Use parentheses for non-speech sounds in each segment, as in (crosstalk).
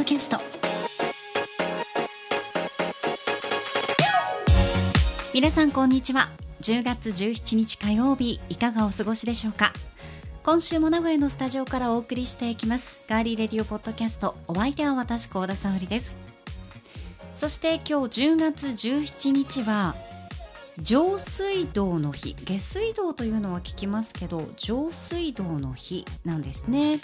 ドキャスト。皆さんこんにちは。10月17日火曜日いかがお過ごしでしょうか？今週も名古屋のスタジオからお送りしていきます。ガーリーレディオポッドキャストお相手は私高田沙織です。そして今日10月17日は上水道の日。下水道というのは聞きますけど上水道の日なんですね。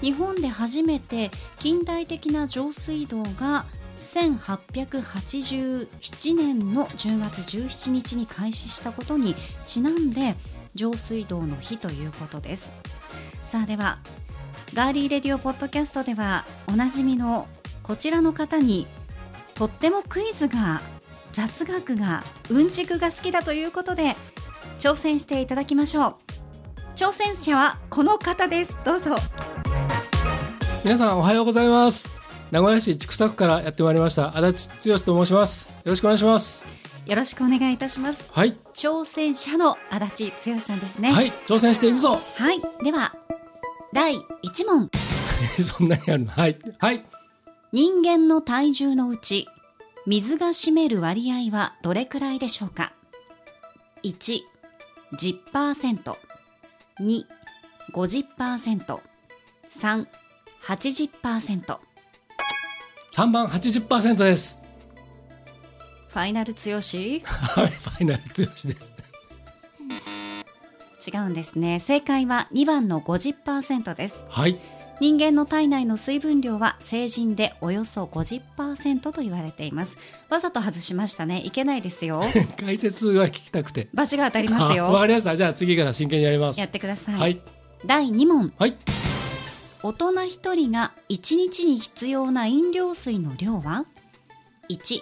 日本で初めて近代的な上水道が1887年の10月17日に開始したことにちなんで上水道の日ということです。さあではガーリーレディオポッドキャストではおなじみのこちらの方にとってもクイズが雑学がうんちくが好きだということで挑戦していただきましょう。挑戦者はこの方です。どうぞ。皆さんおはようございます。名古屋市千種区からやってまいりました。足立剛と申します。よろしくお願いします。よろしくお願いいたします。はい。挑戦者の足立剛さんですね。はい。挑戦していくぞ。はい。では第1問。(laughs) そんなにあるの？はい。はい。人間の体重のうち水が占める割合はどれくらいでしょうか？1 10% 2 50% 3 80%三番八十パーセントです。ファイナル強し？はいファイナル剛です。違うんですね。正解は2番の50%です。はい。人間の体内の水分量は成人でおよそ50%と言われています。わざと外しましたね。いけないですよ。(laughs) 解説が聞きたくて。バチが当たりますあ (laughs) わよかりました。じゃあ次から真剣にやります。やってください、はい。第2問。はい大人1人が1日に必要な飲料水の量は？1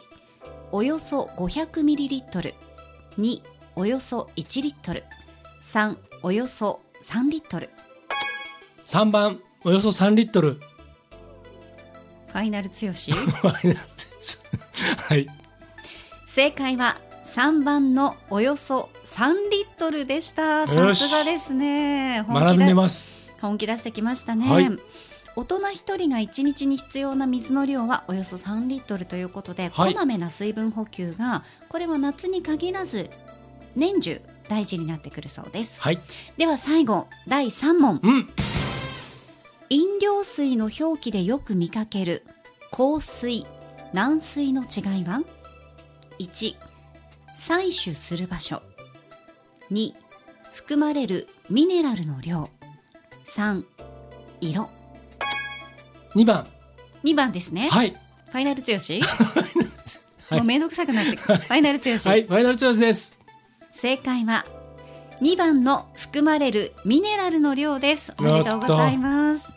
およそ 500ml2 およそ1リットル。3およそ3リットル。三番およそ三リットル。ファイナル強し？(laughs) ファイナル剛はい。正解は3番のおよそ3リットルでした。よさしすがですね。学んでます本気出してきましたね、はい。大人1人が1日に必要な水の量はおよそ3リットルということで、はい。こまめな水分補給がこれは夏に限らず年中大事になってくるそうです。はい。では最後第3問。うん。飲料水の表記でよく見かける硬水軟水の違いは？1採取する場所。2含まれるミネラルの量3色。二番。2番ですね、はい。ファイナル強し、(laughs) はい。もうめんどくさくなってファイナル強し、はいファイナル調子です。正解は2番の含まれるミネラルの量です。おめでとうございます。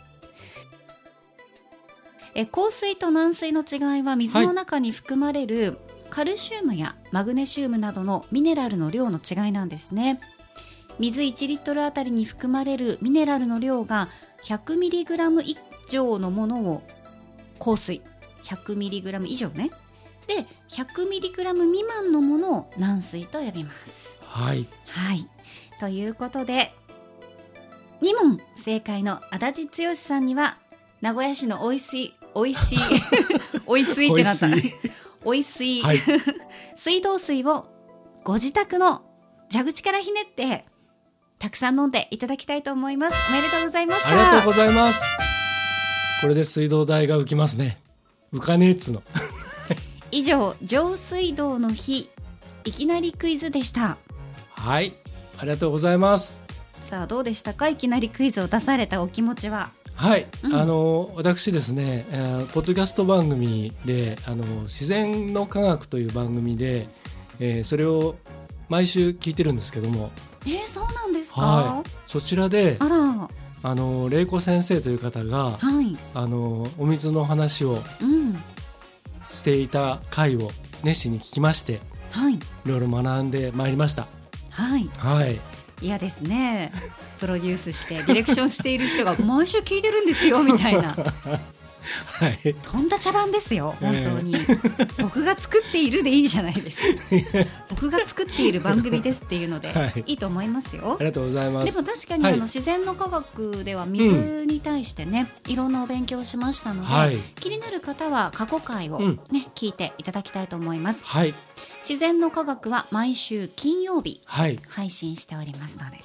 え硬水と軟水の違いは水の中に含まれるカルシウムやマグネシウムなどのミネラルの量の違いなんですね水1リットルあたりに含まれるミネラルの量が 100mg 以上のものを硬水。100mg 以上ね。で 100mg 未満のものを軟水と呼びます。はい。はい。ということで、2問正解の足立剛さんには、名古屋市のおいしい、おいしい、(laughs) おいしいってなった。おい。しい。い。(laughs) 水道水をご自宅の蛇口からひねって、たくさん飲んでいただきたいと思います。おめでとうございました。ありがとうございます。これで水道代が浮きますね。浮かねえっつの。(laughs) 以上、上水道の日、いきなりクイズでした。はい、ありがとうございます。さあ、どうでしたか？いきなりクイズを出されたお気持ちは。はい、うんあの私ですね、えーポッドキャスト番組であの自然の科学という番組で、えーそれを毎週聞いてるんですけども、えー、そうなんですか、はい、そちらであら、あの玲子先生という方がはい。あのお水の話をうん。していた回を熱心に聞きましてはい。いろいろ学んでまいりました。はい。はい、嫌ですね。プロデュースして、ディレクションしている人が毎週聞いてるんですよ、みたいな。(laughs) はい。とんだ茶番ですよ本当に、僕が作っているでいいじゃないですか。(laughs) 僕が作っている番組ですっていうので、(laughs) はい。い、いと思いますよ。ありがとうございます。でも確かに、はい。あの自然の科学では水に対してね、いろんなお勉強をしましたので、はい。気になる方は過去回をね、うん。聞いていただきたいと思います。はい。自然の科学は毎週金曜日はい。配信しておりますので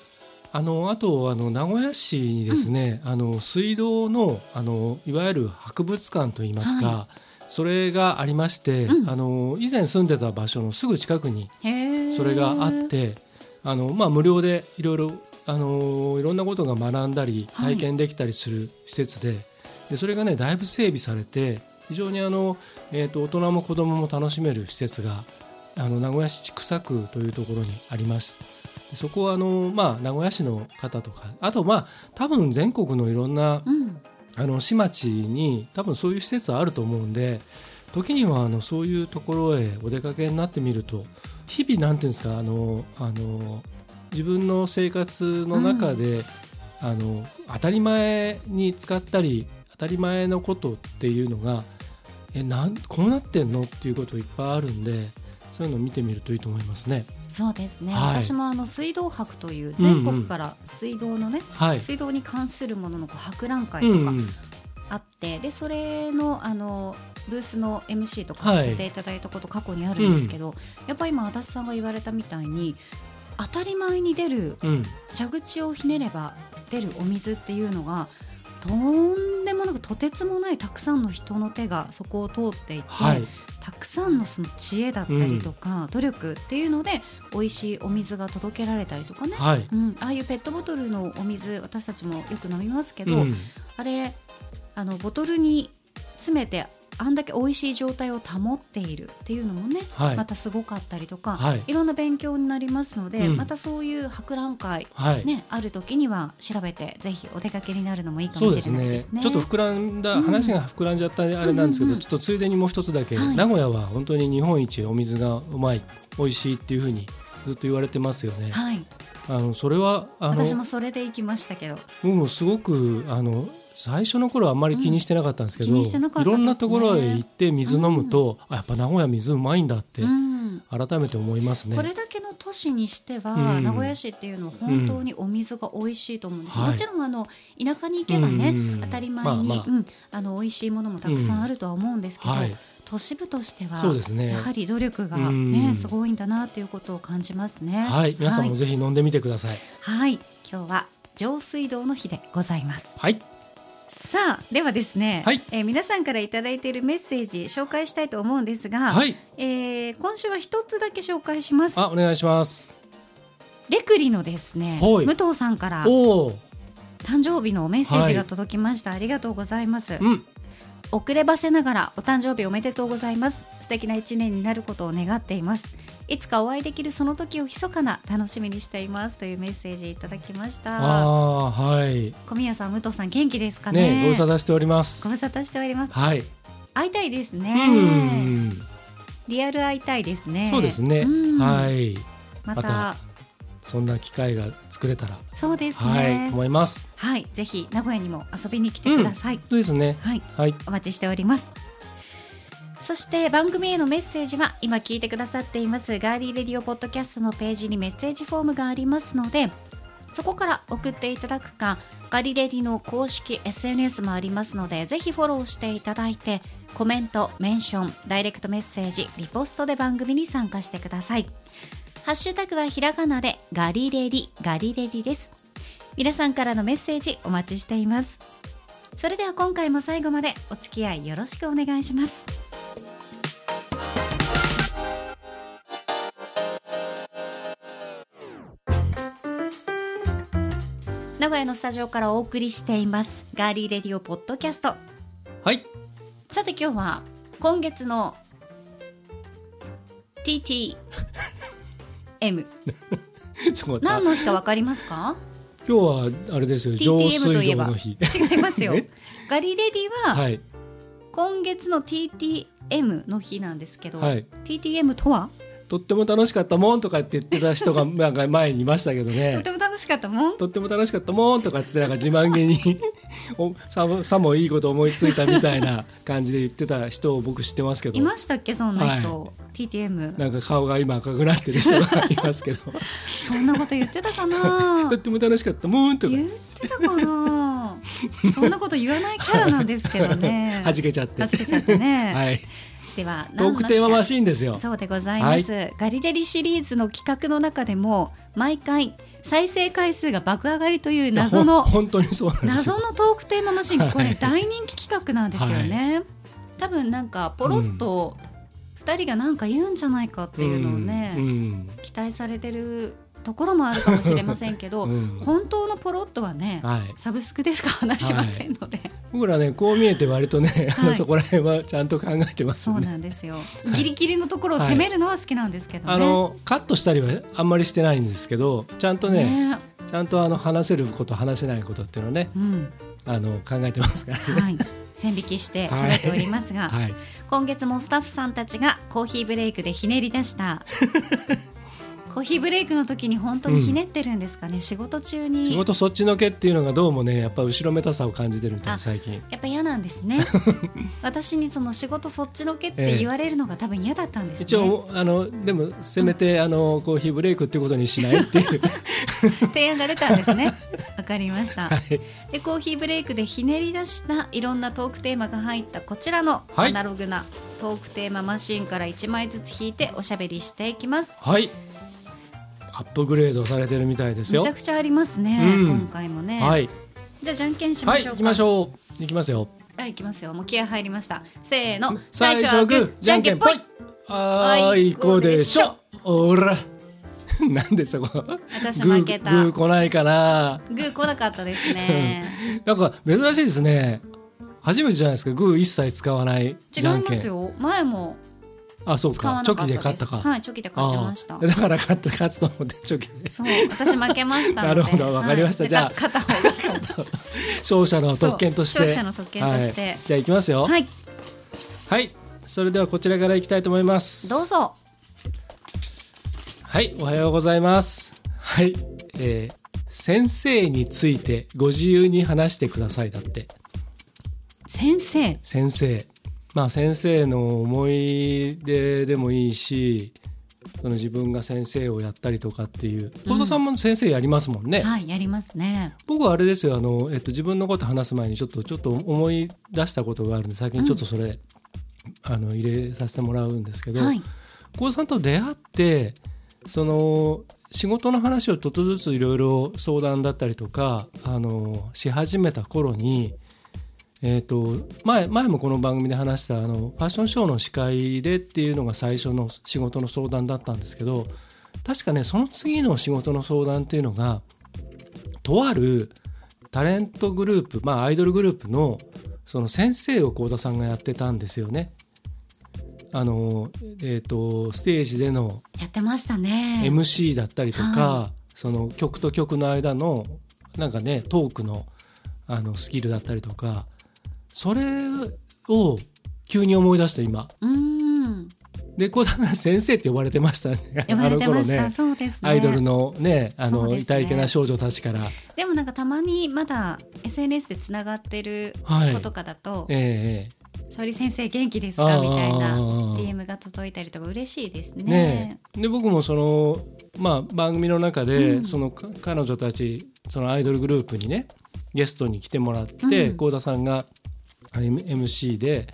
あのあとあの名古屋市にですね、あの水道のあのいわゆる博物館といいますか、はそれがありまして、うん。あの以前住んでた場所のすぐ近くにそれがあってあの、まあ、無料でいろいろあのいろんなことが学んだりはい。体験できたりする施設で,、でそれがねだいぶ整備されて非常にあの、えー、と大人も子どもも楽しめる施設があの名古屋市千種区というところにあります。でそこはあの、まあ、名古屋市の方とかあとまあ多分全国のいろんなうん。あの市町に多分そういう施設はあると思うんで時にはあのそういうところへお出かけになってみると日々なんていうんですかあのあの自分の生活の中で、あの当たり前に使ったり当たり前のことっていうのがえなんこうなってんの？っていうこといっぱいあるんでそういうのを見てみるといいと思いますね。そうですね、はい。私もあの水道博といううんうん。全国から水道のね、はい、水道に関するもののこう博覧会とかうんうん。あって、でそれのあのブースの MC とかさせていただいたこと過去にあるんですけど、やっぱり今足立さんが言われたみたいに当たり前に出るうん。蛇口をひねれば出るお水っていうのがとんでもなくとてつもないたくさんの人の手がそこを通っていて、はい。たくさんのその知恵だったりとか、努力っていうので美味しいお水が届けられたりとかね、はい。うん、ああいうペットボトルのお水私たちもよく飲みますけど、うん。あれあのボトルに詰めてあんだけ美味しい状態を保っているっていうのもね、はい。またすごかったりとか、はい。いろんな勉強になりますので、うん。またそういう博覧会、はい。ね、ある時には調べてぜひお出かけになるのもいいかもしれないでね。すね。ちょっと膨らんだ、うん話が膨らんじゃったあれなんですけど、うんうんうん。ちょっとついでにもう一つだけ、はい。名古屋は本当に日本一お水がうまい美味しいっていうふうにずっと言われてますよね。はい、あのそれは私もそれで行きましたけど。僕もすごくあの最初の頃はあんまり気にしてなかったんですけど、うん気にしてなかったいろんなところへ行って水飲むと、あやっぱ名古屋水うまいんだってうん。改めて思いますね。これだけの都市にしては、うん。名古屋市っていうのは本当にお水が美味しいと思うんです、はい。もちろんあの田舎に行けばね、うん。当たり前に、まあまあ。うん、あの美味しいものもたくさんあるとは思うんですけど、はい。都市部としてはね。やはり努力が、うん。ねすごいんだなということを感じますね。はい、皆さんもはい。ぜひ飲んでみてください。はい。今日は上水道の日でございます。はい、さあではですね、はい。えー皆さんからいただいているメッセージ紹介したいと思うんですが、はい、えー今週は一つだけ紹介します。あお願いします。レクリのですね、はい。武藤さんからおお、誕生日のメッセージが届きました、ありがとうございます。うん、遅ればせながらお誕生日おめでとうございます。素敵な一年になることを願っていますいつかお会いできるその時を密かな楽しみにしていますというメッセージいただきました。ああはい、小宮さん武藤さん元気ですかね？ねご無沙汰しております。ご。無沙汰しております。はい、会いたいですうねん、リアル会いたいですね。そうですね。うん。はい、また。そんな機会が作れたら、そうですはい、ね思います。はい、ぜひ名古屋にも遊びに来てください、そうですね。はい。はい、お待ちしておりますそして番組へのメッセージは今聞いてくださっていますガーリーレディオポッドキャストのページにメッセージフォームがありますのでそこから送っていただくかガリレディの公式 SNS もありますのでぜひフォローしていただいてコメント、メンション、ダイレクトメッセージ、リポストで番組に参加してください。ハッシュタグはひらがなでガリレディ、ガリレディです。皆さんからのメッセージお待ちしています。それでは今回も最後までお付き合いよろしくお願いします。名古屋のスタジオからお送りしています。ガーリーレディオポッドキャスト。はい、さて今日は今月の TTM (laughs) 何の日かわかりますか？今日はあれですよ、上 TTM といえば。違いますよ。え (laughs) ガリレディははい、今月の TTM の日なんですけど、はい。TTM とは？とっても楽しかったもんとかって言ってた人がなんか前にいましたけどとねて。も楽しかったもん？とっても楽しかったもんとかってなんか自慢げに (laughs) おさもさもいいこと思いついたみたいな感じで言ってた人を僕知ってますけど。いましたっけ？そんな人、TTM なんか顔が今赤くなってる人がいますけど。(laughs) そんなこと言ってたかな？(laughs) とっても楽しかったもんとか。言ってたかな？そんなこと言わないキャラなんですけどね。はじけちゃって。はじけちゃってね、はいではトークテーママシーンですよ。そうでございます、ガリレリシリーズの企画の中でも毎回再生回数が爆上がりという謎の (laughs) 本当にそう謎のトークテーママシン。これ大人気企画なんですよね、多分なんかポロッと2人が何か言うんじゃないかっていうのをね、うん。うん。期待されてるところもあるかもしれませんけど、(laughs) うん。本当のポロッとはね、はい。サブスクでしか話しませんので、僕らねこう見えて割とね、あのはいそこら辺はちゃんと考えてますそうなんですよ。ギリギリのところを攻めるのは好きなんですけどね。あのカットしたりはあんまりしてないんですけどちゃんとねね。ちゃんとあの話せること話せないことっていうのをねうん。あの考えてますからね。はい、線引きして喋っておりますが、はい、今月もスタッフさんたちがコーヒーブレイクでひねり出した (laughs) コーヒーブレイクの時に本当にひねってるんですかね、仕事中に。仕事そっちのけっていうのがどうもねやっぱ後ろめたさを感じてるみたいあ最近。やっぱ嫌なんですね。(laughs) 私にその仕事そっちのけって言われるのが多分嫌だったんですね、一応あのでもせめてあのコーヒーブレイクっていうことにしないっていう、(laughs) 提案が出たんですね。(laughs) わかりました、はい、でコーヒーブレイクでひねり出したいろんなトークテーマが入ったこちらのはい。アナログなトークテーママシンから1枚ずつ引いておしゃべりしていきます。はい、アップグレードされてるみたいですよめちゃ。くちゃありますね、うん今回もね、はい、じゃあじゃんけんしまはい、しょうか行きましょう。行きますよ。はい、行きますよもう気合入りましたせーの最初はグー、じゃんけんぽい。あーいこでしょ。おら。(laughs) なんでそこ？私負けたグー来ないかな。グー来なかったですねなんか珍しいですね。初めてじゃないですか。グー一切使わない違。いますよ前もあ、そうか。チョキで勝ったか。はいチョキで勝ちましただから勝った勝つと思ってチョキで。そう私負けましたなるほどわかりましたはいじゃあ勝った方が勝者の特権として。勝者の特権としてはいじゃあ行きますよ。はいはい。それではこちらから行きたいと思います。どうぞはい、おはようございます。はい、えー先生についてご自由に話してくださいだって。先生先生。まあ先生の思い出でもいいし、その自分が先生をやったりとかっていう。幸田さんも先生やりますもんね。はいやりますね僕はあれですよ、あの、えっと、自分のこと話す前にちょっと、ちょっと思い出したことがあるんで、先にちょっとそれ、あの、入れさせてもらうんですけど、はい幸田さんと出会ってその仕事の話をちょっとずついろいろ相談だったりとかあのし始めた頃に、えー、と前前もこの番組で話したあのファッションショーの司会でっていうのが最初の仕事の相談だったんですけど確かねその次の仕事の相談っていうのがとあるタレントグループまあアイドルグループのその先生を幸田さんがやってたんですよね。あのえー、とステージでのやってましたね MC だったりとか、はその曲と曲の間のなんかねトークのあのスキルだったりとかそれを急に思い出して今。うーん。でこうだな先生って呼ばれてましたね。呼ばれてました、ね。そうですね。アイドルのねあのね。痛いけな少女たちから。でもなんかたまにまだ SNS でつながってるはい。子とかだとええ「沙織先生元気ですか?」みたいな DM が届いたりとか嬉しいですね。で僕もその、まあ、番組の中で、うん。そのか彼女たちそのアイドルグループにねゲストに来てもらってうん。幸、田さんが MC で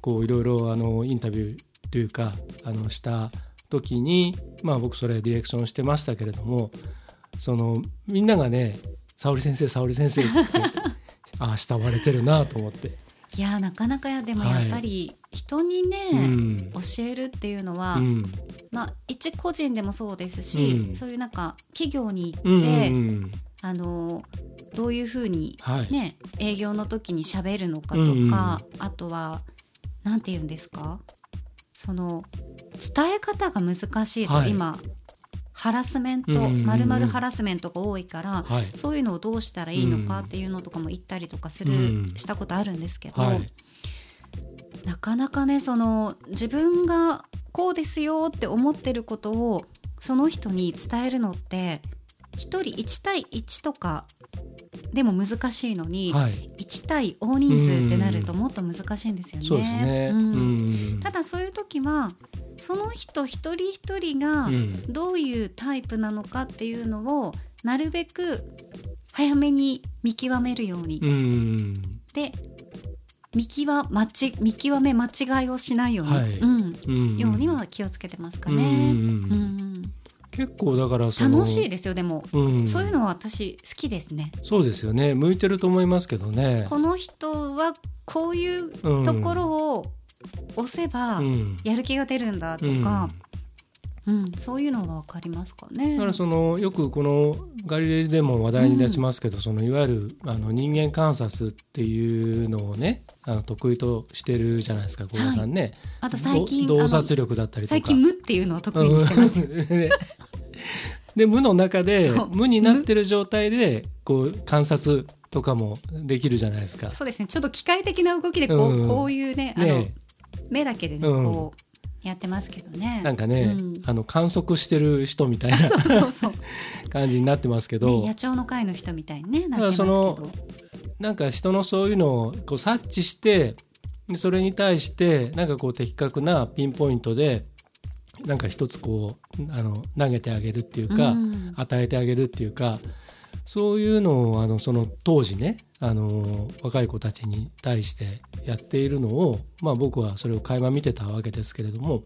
こういろいろあのインタビューというかあのした時に、まあ、僕それディレクションしてましたけれどもそのみんながね「沙織先生沙織先生」って (laughs) ああ慕われてるなと思って。いやなかなかやでもやっぱり人にね、うん。教えるっていうのは、うん。まあ一個人でもそうですし、うん。そういうなんか企業に行って、うんうんうんあのどういうふうにはい。ね営業の時に喋るのかとか、うんうんあとはなんて言うんですか？その伝え方が難しいと、はい。今ハラスメントまるまるハラスメントが多いから、はい。そういうのをどうしたらいいのかっていうのとかも言ったりとかする、うん。したことあるんですけど、はい。なかなかねその自分がこうですよって思ってることをその人に伝えるのって1人1対1とかでも難しいのに、はい。1対大人数ってなるともっと難しいんですよね。そうん。うん。ただそういう時はその人一人一人がうん。どういうタイプなのかっていうのをなるべく早めに見極めるように、うん。で見極見極め間違いをしないように、はい。うん。うん。ようには気をつけてますかね。うん。うん結構だから楽しいですよでも、うん。そういうのは私好きですね。そうですよね。向いてると思いますけどね。この人はこういううん。ところを押せばうん。やる気が出るんだとか、うんそういうのは分かりますかね。だからそのよくこのガリレイでも話題に出しますけど、そのいわゆるあの人間観察っていうのをねあの得意としてるじゃないですか小田さんね、あと最近洞察力だったりとか。最近無っていうのを得意にしてます。(laughs) で無の中で無になってる状態でこう観察とかもできるじゃないですか。そうですね。ちょっと機械的な動きでこう,、うん。こういうねあのね目だけでね、うん。こうやってますけどね。なんかね、うんあの観測してる人みたいな (laughs) (laughs) 感じになってますけど、ね、野鳥の会の人みたいにねなってますけど。なんか人のそういうのをこう察知してでそれに対してなんかこう的確なピンポイントでなんか一つこうあの投げてあげるっていうか、うん与えてあげるっていうかそういうのをあのその当時ねあの若い子たちに対してやっているのを、まあ、僕はそれを垣間見てたわけですけれども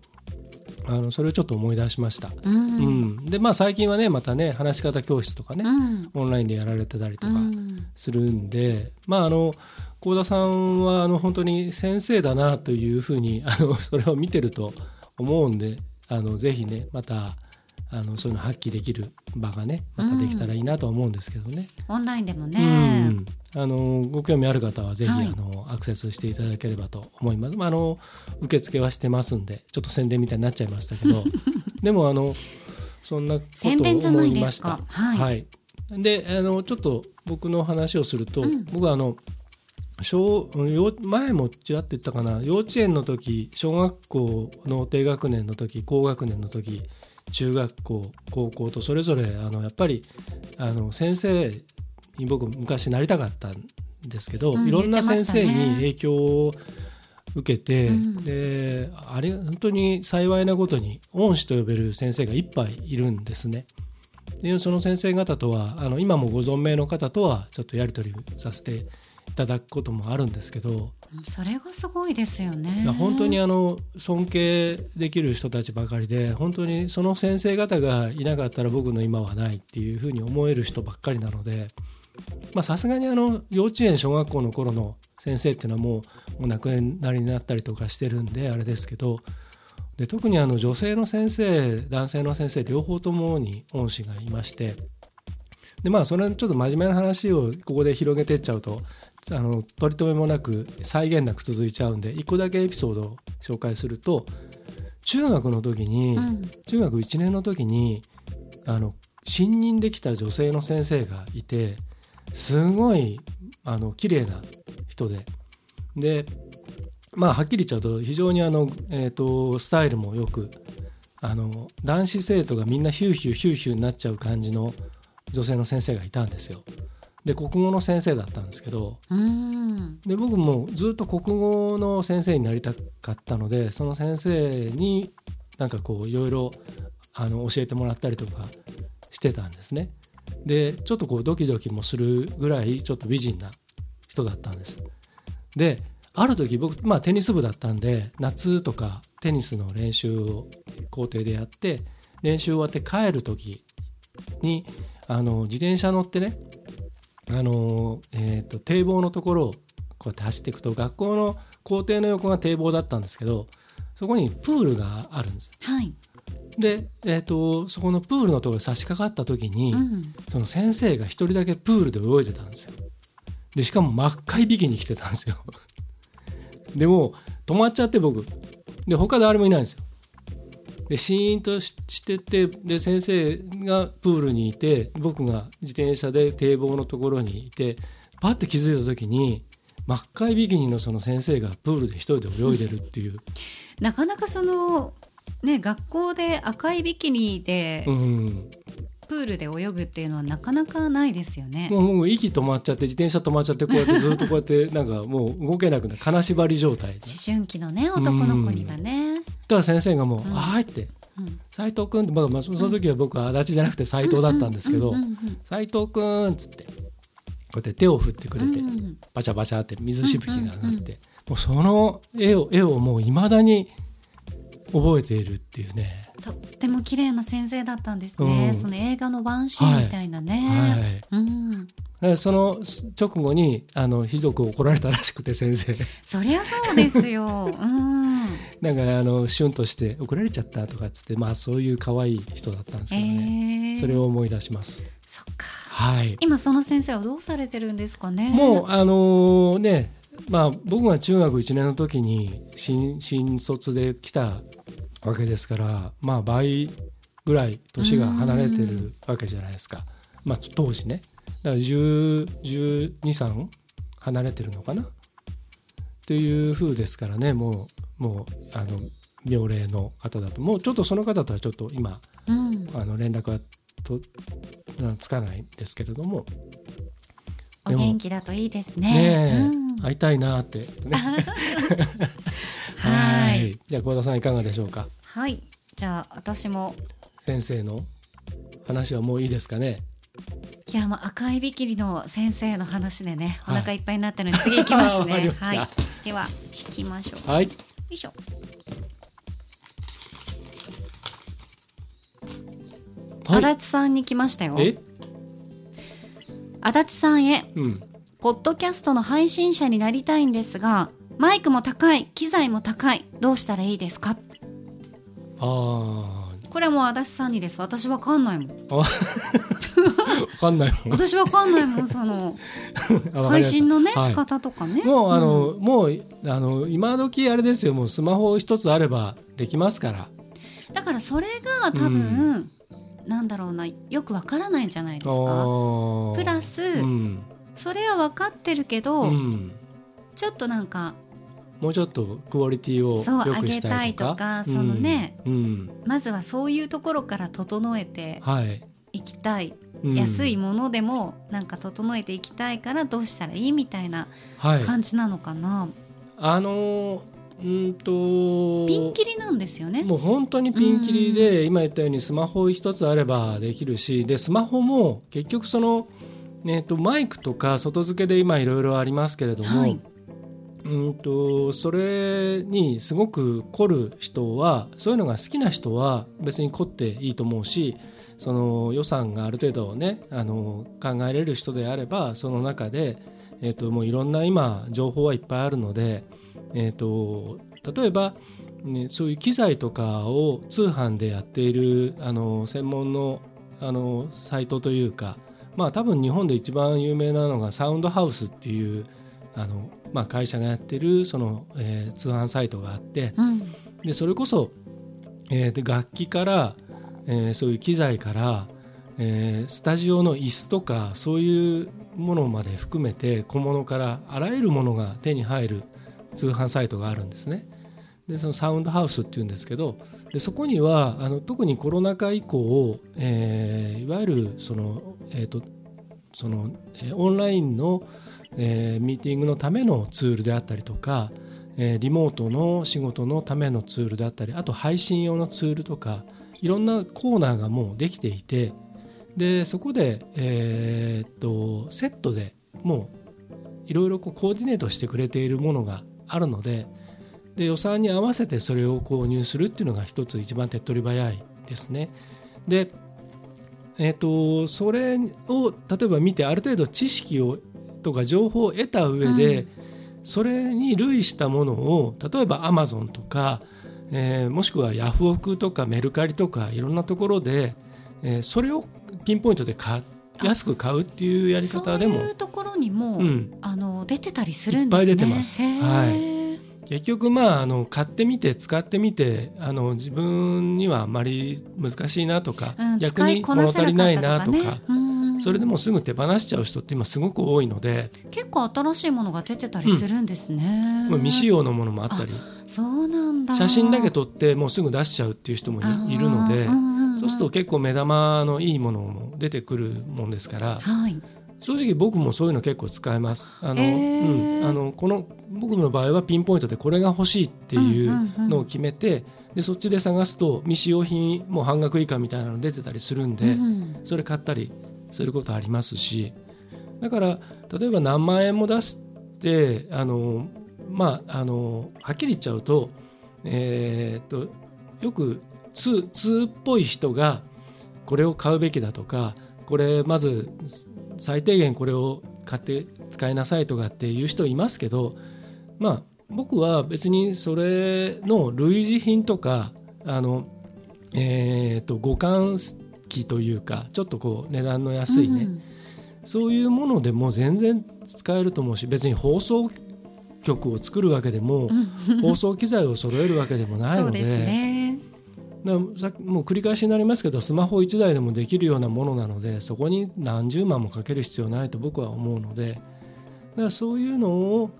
あのそれをちょっと思い出しました。うん。うん。でまあ最近はねまたね話し方教室とかね、うん。オンラインでやられてたりとかうん。するんで、まああの幸田さんはあの本当に先生だなというふうにあのそれを見てると思うんであのぜひねまたあのそういうの発揮できる場がねまたできたらいいなとは思うんですけどね。オンラインでもうね、んあのご興味ある方はぜひ、はいあのアクセスしていただければと思います。まあ、あの受付はしてますんでちょっと宣伝みたいになっちゃいましたけど (laughs) でもあのそんなことを宣伝じゃな思いましたか。。はい。はい、であのちょっと僕の話をすると、うん僕はあの小幼前もちらっと言ったかな幼稚園の時小学校の低学年の時高学年の時中学校高校とそれぞれあのやっぱりあの先生に僕昔なりたかったんですけど、うんいろんな先生に影響を受けて、うんであれ本当に幸いなことに恩師と呼べる先生がいっぱいいるんですね。でその先生方とはあの今もご存命の方とはちょっとやり取りさせていただくこともあるんですけど、それがすごいですよね。本当にあの尊敬できる人たちばかりで本当にその先生方がいなかったら僕の今はないっていうふうに思える人ばっかりなのでまあさすがにあの幼稚園小学校の頃の先生っていうのはもうもう亡くなりになったりとかしてるんであれですけどで特にあの女性の先生男性の先生両方ともに恩師がいましてでまあそれちょっと真面目な話をここで広げてっちゃうとあの取り留めもなく際限なく続いちゃうんで一個だけエピソードを紹介すると中学の時に、うん中学1年の時にあの新任できた女性の先生がいてすごいあの綺麗な人ででまあはっきり言っちゃうと非常にあの、えー、とスタイルもよくあの男子生徒がみんなヒューヒューヒューヒューになっちゃう感じの女性の先生がいたんですよ。で国語の先生だったんですけどうんで僕もずっと国語の先生になりたかったのでその先生になんかこういろいろあの教えてもらったりとかしてたんですね。でちょっとこうドキドキもするぐらいちょっと美人な人だったんです。である時僕、まあ、テニス部だったんで夏とかテニスの練習を校庭でやって練習終わって帰る時にあの自転車乗ってねあのえー、と堤防のところをこうやって走っていくと学校の校庭の横が堤防だったんですけどそこにプールがあるんです。はい。で、えー、とそこのプールのところに差し掛かった時に、うん。その先生が一人だけプールで泳いでたんですよ。でしかも真っ赤いビキニ着てたんですよ。(laughs) でもう止まっちゃって僕。で他誰もいないんですよでシーンとししててで先生がプールにいて僕が自転車で堤防のところにいてパッて気づいた時に真っ赤いビキニのその先生がプールで一人で泳いでるっていう、(laughs) なかなかそのね学校で赤いビキニでうん、プールで泳ぐっていうのはなかなかないですよね。もう息止まっちゃって自転車止まっちゃってこうやってずっとこうやってなんかもう動けなくなる金縛り状態で思春期のね男の子にはね。ら先生がもう「うんはい」ってうん「斎藤君」って、まあ、まあその時は僕は足立じゃなくて斎藤だったんですけどうんうんうん「斎藤君」っつってこうやって手を振ってくれてバチャバチャって水しぶきが上がってもうその絵を絵をもういまだに覚えているっていうね。とっても綺麗な先生だったんですね。うんその映画のワンシーンみたいなね。はいうん。でその直後にあのひどく怒られたらしくて先生そりゃそうですよ。うん。なんかあのシュンとして怒られちゃったとかっつってまあそういう可愛い人だったんですえけどね、ー、それを思い出します。そっか。はい。今その先生はどうされてるんですかね？もうあのねまあ僕が中学1年の時に新新卒で来たわけですからまあ倍ぐらい年が離れてるわけじゃないですか。まあ当時ね。だから123離れてるのかな？っていう風ですからねもうもうあの妙齢の方だともうちょっとその方とはちょっと今うん。あの連絡はとつかないんですけれどもお元気だといいですね。うん会いたいなって、ね、(laughs) はいじゃあ幸田さんいかがでしょうか？はい。じゃあ私も先生の話はもういいですかね？いやもう赤いビキリの先生の話でねおはい腹いっぱいになったので次行きますね。(laughs) ましたはい。では引きましょう。よはいいしょ。はい。足立さんに来ましたよ。え？足立さんへ。うん。ポッドキャストの配信者になりたいんですがマイクも高い機材も高い。どうしたらいいですか？あーこれはもう足立さんにです。私わかんないもん。あ (laughs) わかんないもん。私わかんないもんその (laughs) 配信のね、はい。仕方とかね。もうあの、んもうあの今時あれですよ。もうスマホ一つあればできますから。だからそれが多分、なんだろうなよくわからないんじゃないですか。あプラス、うん、それは分かってるけど、うん、ちょっとなんかもうちょっとクオリティをそう良くしたいとか？上げたいとかそのね、うんうん。まずはそういうところから整えてはい、いきたい、うん。安いものでもなんか整えていきたいからどうしたらいいみたいなはい、感じなのかな、あのーうんとピンキリなんですよね。もう本当にピンキリで今言ったようにスマホ一つあればできるしでスマホも結局その、えー、とマイクとか外付けで今いろいろありますけれども、はいうんとそれにすごく凝る人はそういうのが好きな人は別に凝っていいと思うしその予算がある程度ねあの考えれる人であればその中で、えー、ともういろんな今情報はいっぱいあるので、えー、と例えば、ね、そういう機材とかを通販でやっているあの専門のあのサイトというかまあ多分日本で一番有名なのがサウンドハウスっていうあの、まあ、会社がやってるその、えー通販サイトがあってうんでそれこそ、えーで楽器から、えーそういう機材から、えースタジオの椅子とかそういうものまで含めて小物からあらゆるものが手に入る通販サイトがあるんですね。でそのサウンドハウスっていうんですけどでそこにはあの特にコロナ禍以降、えーいわゆるその,、えーとそのえーオンラインの、えーミーティングのためのツールであったりとか、えーリモートの仕事のためのツールであったりあと配信用のツールとかいろんなコーナーがもうできていてでそこで、えーっとセットでもういろいろこうコーディネートしてくれているものがあるのでで予算に合わせてそれを購入するっていうのが一つ一番手っ取り早いですね。でえー、とそれを例えば見てある程度知識をとか情報を得た上で、うん。それに類したものを例えばアマゾンとか、えーもしくはヤフオクとかメルカリとかいろんなところで、えーそれをピンポイントで買安く買うっていうやりそう方でもいうところにも、うん、あの出てたりするんですね。いっぱい出てます。は結局まああの買ってみて使ってみてあの自分にはあまり難しいなとか、うん逆に物足りこないなとかそれでもうすぐ手放しちゃう人って今すごく多いので、結構新しいものが出てたりするんですね、まあ未使用のものもあったり。そうなんだ。写真だけ撮ってもうすぐ出しちゃうっていう人もいいるのでうんうんうん。んそうすると結構目玉のいいものも出てくるもんですから。はい。正直僕もそういうの結構使えます。あの、へー。うん、あのこの僕の場合はピンポイントでこれが欲しいっていうのを決めて、でそっちで探すと未使用品もう半額以下みたいなの出てたりするんで、うん。それ買ったりすることありますしだから例えば何万円も出してあのまああのはっきり言っちゃうと,、えーっとよく通っぽい人がこれを買うべきだとかこれまず最低限これを買って使いなさいとかっていう人いますけどまあ僕は別にそれの類似品とかあの、えー、と互換機というかちょっとこう値段の安いね、うんそういうものでも全然使えると思うし別に放送局を作るわけでも、放送機材を揃えるわけでもないのでさもう繰り返しになりますけどスマホ1台でもできるようなものなのでそこに何十万もかける必要ないと僕は思うのでだからそういうのを、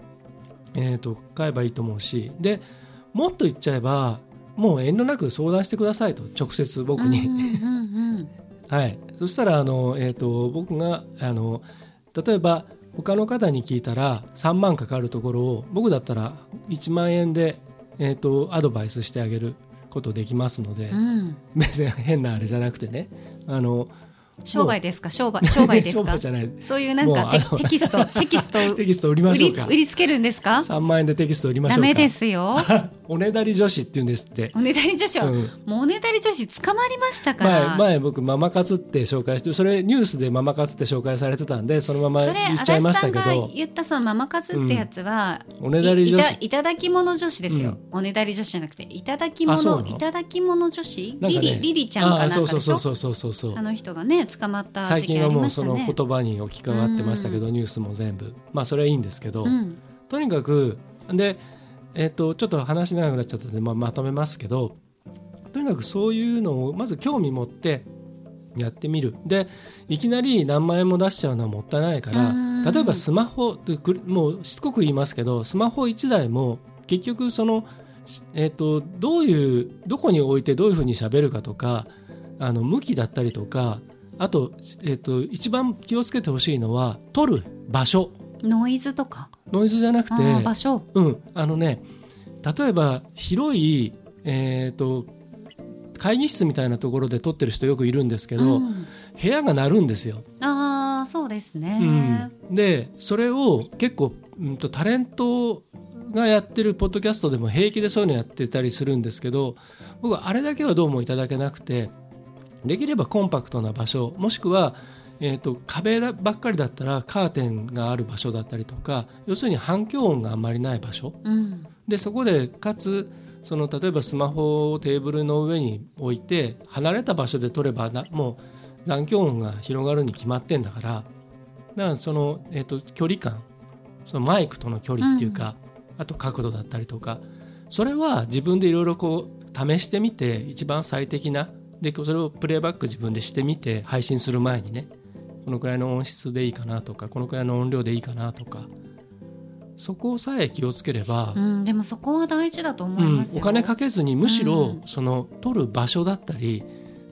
えー、と買えばいいと思うしでもっと言っちゃえばもう遠慮なく相談してくださいと直接僕に。うんうんうん (laughs) はい、そしたらあの、えー、と僕があの例えば他の方に聞いたら3万かかるところを僕だったら1万円で、えー、とアドバイスしてあげることできますので、うんうん。別に変なあれじゃなくてね。あの商売ですか？商売商売です (laughs) 商か売じゃない。そういうなんかテキスト (laughs) テキストをテキスト売りましょうか。売りつけるんですか？3万円でテキスト売りましょうか。ダメですよ。(laughs) おねだり女子って言うんですって、おねだり女子は、うん。もうおねだり女子捕まりましたから。前前僕ママ活って紹介してそれニュースでママ活って紹介されてたんでそのままそれ言っちゃいまし足立さんたけどが言ったそのママ活ってやつは、おねだり女子。いいただき物女子ですよ、おねだり女子じゃなくていただき物いただき物女子、ね。リリリリちゃんかなんかでしょ？そうそうそうそうそうそう。あの人がね捕まった最近はもうその言葉に置き換わってましたけど、ニュースも全部。まあそれはいいんですけど、うん。とにかくで、えっとちょっと話長くなっちゃったので、まあ、まとめますけどとにかくそういうのをまず興味持ってやってみる。でいきなり何万円も出しちゃうのはもったいないからうん。例えばスマホもうしつこく言いますけどスマホ1台も結局その、しえっとどういうどこに置いてどういうふうに喋るかとかあの向きだったりとかあと,、えっと一番気をつけてほしいのは撮る場所。ノイズとか？ノイズじゃなくて場所。うん、あのね例えば広い、えー、と会議室みたいなところで撮ってる人よくいるんですけど、うん。部屋が鳴るんですよ。ああそうですね、うん。でそれを結構、うん、とタレントがやってるポッドキャストでも平気でそういうのやってたりするんですけど僕はあれだけはどうもいただけなくてできればコンパクトな場所もしくは、えー、と壁ばっかりだったらカーテンがある場所だったりとか要するに反響音があんまりない場所。うん。でそこでかつその例えばスマホをテーブルの上に置いて離れた場所で撮ればなもう残響音が広がるに決まってんだからだからその、えー、と距離感そのマイクとの距離っていうか、あと角度だったりとかそれは自分でいろいろこう試してみて一番最適なでそれをプレイバック自分でしてみて配信する前にねこのくらいの音質でいいかなとかこのくらいの音量でいいかなとか。そこさえ気をつければ、うん、でもそこは大事だと思いますよ、うん、お金かけずにむしろうん。その取る場所だったり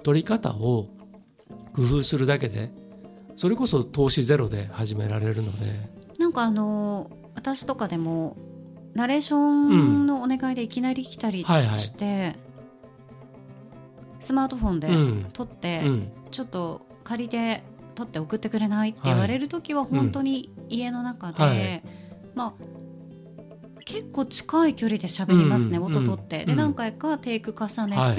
取り方を工夫するだけでそれこそ投資ゼロで始められるので。なんかあの私とかでもナレーションのお願いでいきなり来たりはいはい。して、スマートフォンでうん。撮って、うん。ちょっと仮で撮って送ってくれない？って言われる時は本当に家の中で、はい。まあ結構近い距離で喋りますね、うん。音取って、でうん。何回かテイク重ねて、は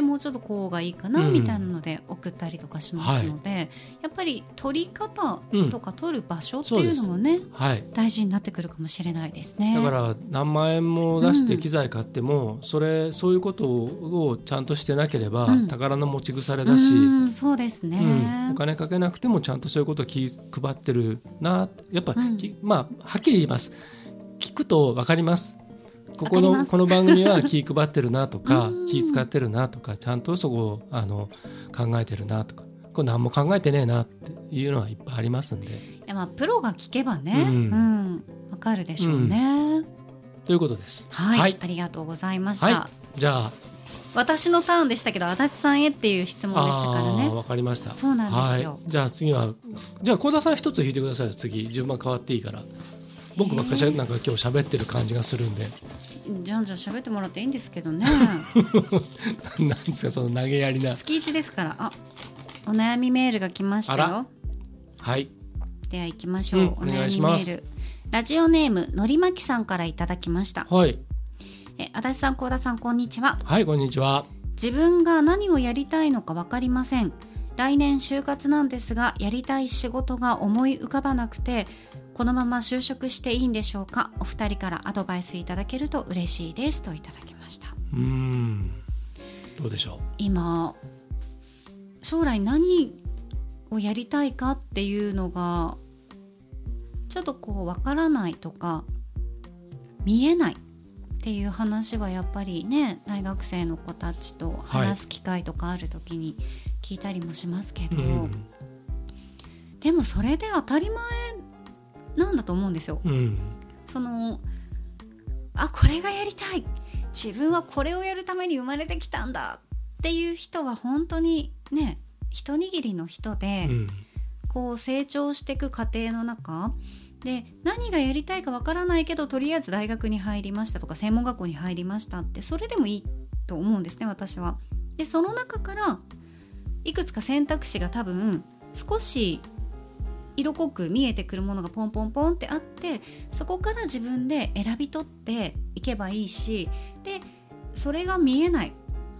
でもうちょっとこうがいいかなうん。みたいなので送ったりとかしますので、やっぱり撮り方とか撮る場所っていうのもね、はい。大事になってくるかもしれないですね。だから何万円も出してうん機材買っても、それそういうことをちゃんとしてなければ、うん。宝の持ち腐れだし、うんそうですね、うん。お金かけなくてもちゃんとそういうことを気配ってるなやっぱ、まあはっきり言います。聞くと分かりますここのこの番組は気配ってるなとか (laughs) うん。気使ってるなとかちゃんとそこをあの考えてるなとかこれ何も考えてねえなっていうのはいっぱいありますんで。いやまあプロが聞けばね、ううん。んわかるでしょうね、ということです。はい、はい。ありがとうございました。はい。じゃあ。私のターンでしたけど足立さんへっていう質問でしたからね。わかりました。そうなんですよ、はい、じゃあ次はじゃあ幸田さん一つ引いてくださいよ。次。順番変わっていいから僕ばっかりなんか今日喋ってる感じがするんで。じゃんじゃん喋ってもらっていいんですけどね。(laughs) なんですかその投げやりな。月一ですから。あお悩みメールが来ましたよ。はい。では行きましょう、うん、お悩みメール。ラジオネームのりまきさんからいただきました。はい。え足立さん幸田さんこんにちは。はいこんにちは。自分が何をやりたいのか分かりません。来年就活なんですがやりたい仕事が思い浮かばなくてこのまま就職していいんでしょうか？お二人からアドバイスいただけると嬉しいですといただきました。うん。どうでしょう？今将来何をやりたいかっていうのがちょっとこうわからないとか見えないっていう話はやっぱりね大学生の子たちと話す機会とかある時に聞いたりもしますけど、はいうん、でもそれで当たり前なんだと思うんですよ。うん、そのあこれがやりたい自分はこれをやるために生まれてきたんだっていう人は本当にね一握りの人で、うん、こう成長していく過程の中で何がやりたいかわからないけどとりあえず大学に入りましたとか専門学校に入りましたってそれでもいいと思うんですね私は。でその中からいくつか選択肢が多分少し色濃く見えてくるものがポンポンポンってあってそこから自分で選び取っていけばいいしでそれが見えない。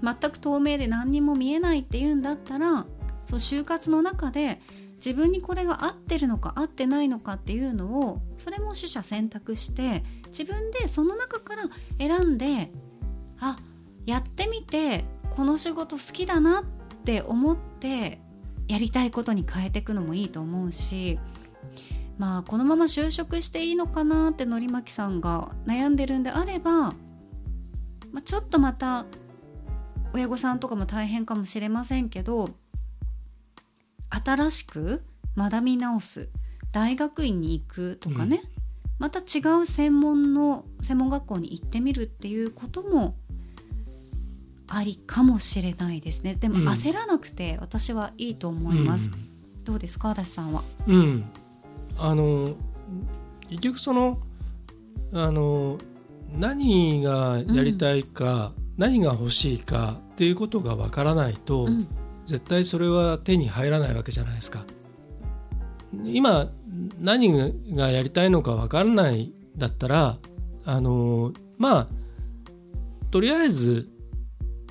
全く透明で何にも見えないっていうんだったらそう就活の中で自分にこれが合ってるのか合ってないのかっていうのをそれも取捨選択して自分でその中から選んであやってみてこの仕事好きだなって思ってやりたいことに変えていくのもいいと思うしまあこのまま就職していいのかなってのりまきさんが悩んでるんであれば、まあ、ちょっとまた親御さんとかも大変かもしれませんけど新しく学び直す大学院に行くとかね、うん、また違う専門の専門学校に行ってみるっていうこともありかもしれないですね。でも焦らなくて私はいいと思います、うん、どうですか？足立さんは。うん。あの結局そのあの何がやりたいか、うん、何が欲しいかっていうことがわからないと、うん。絶対それは手に入らないわけじゃないですか。今何がやりたいのか分からないだったらあのまあとりあえず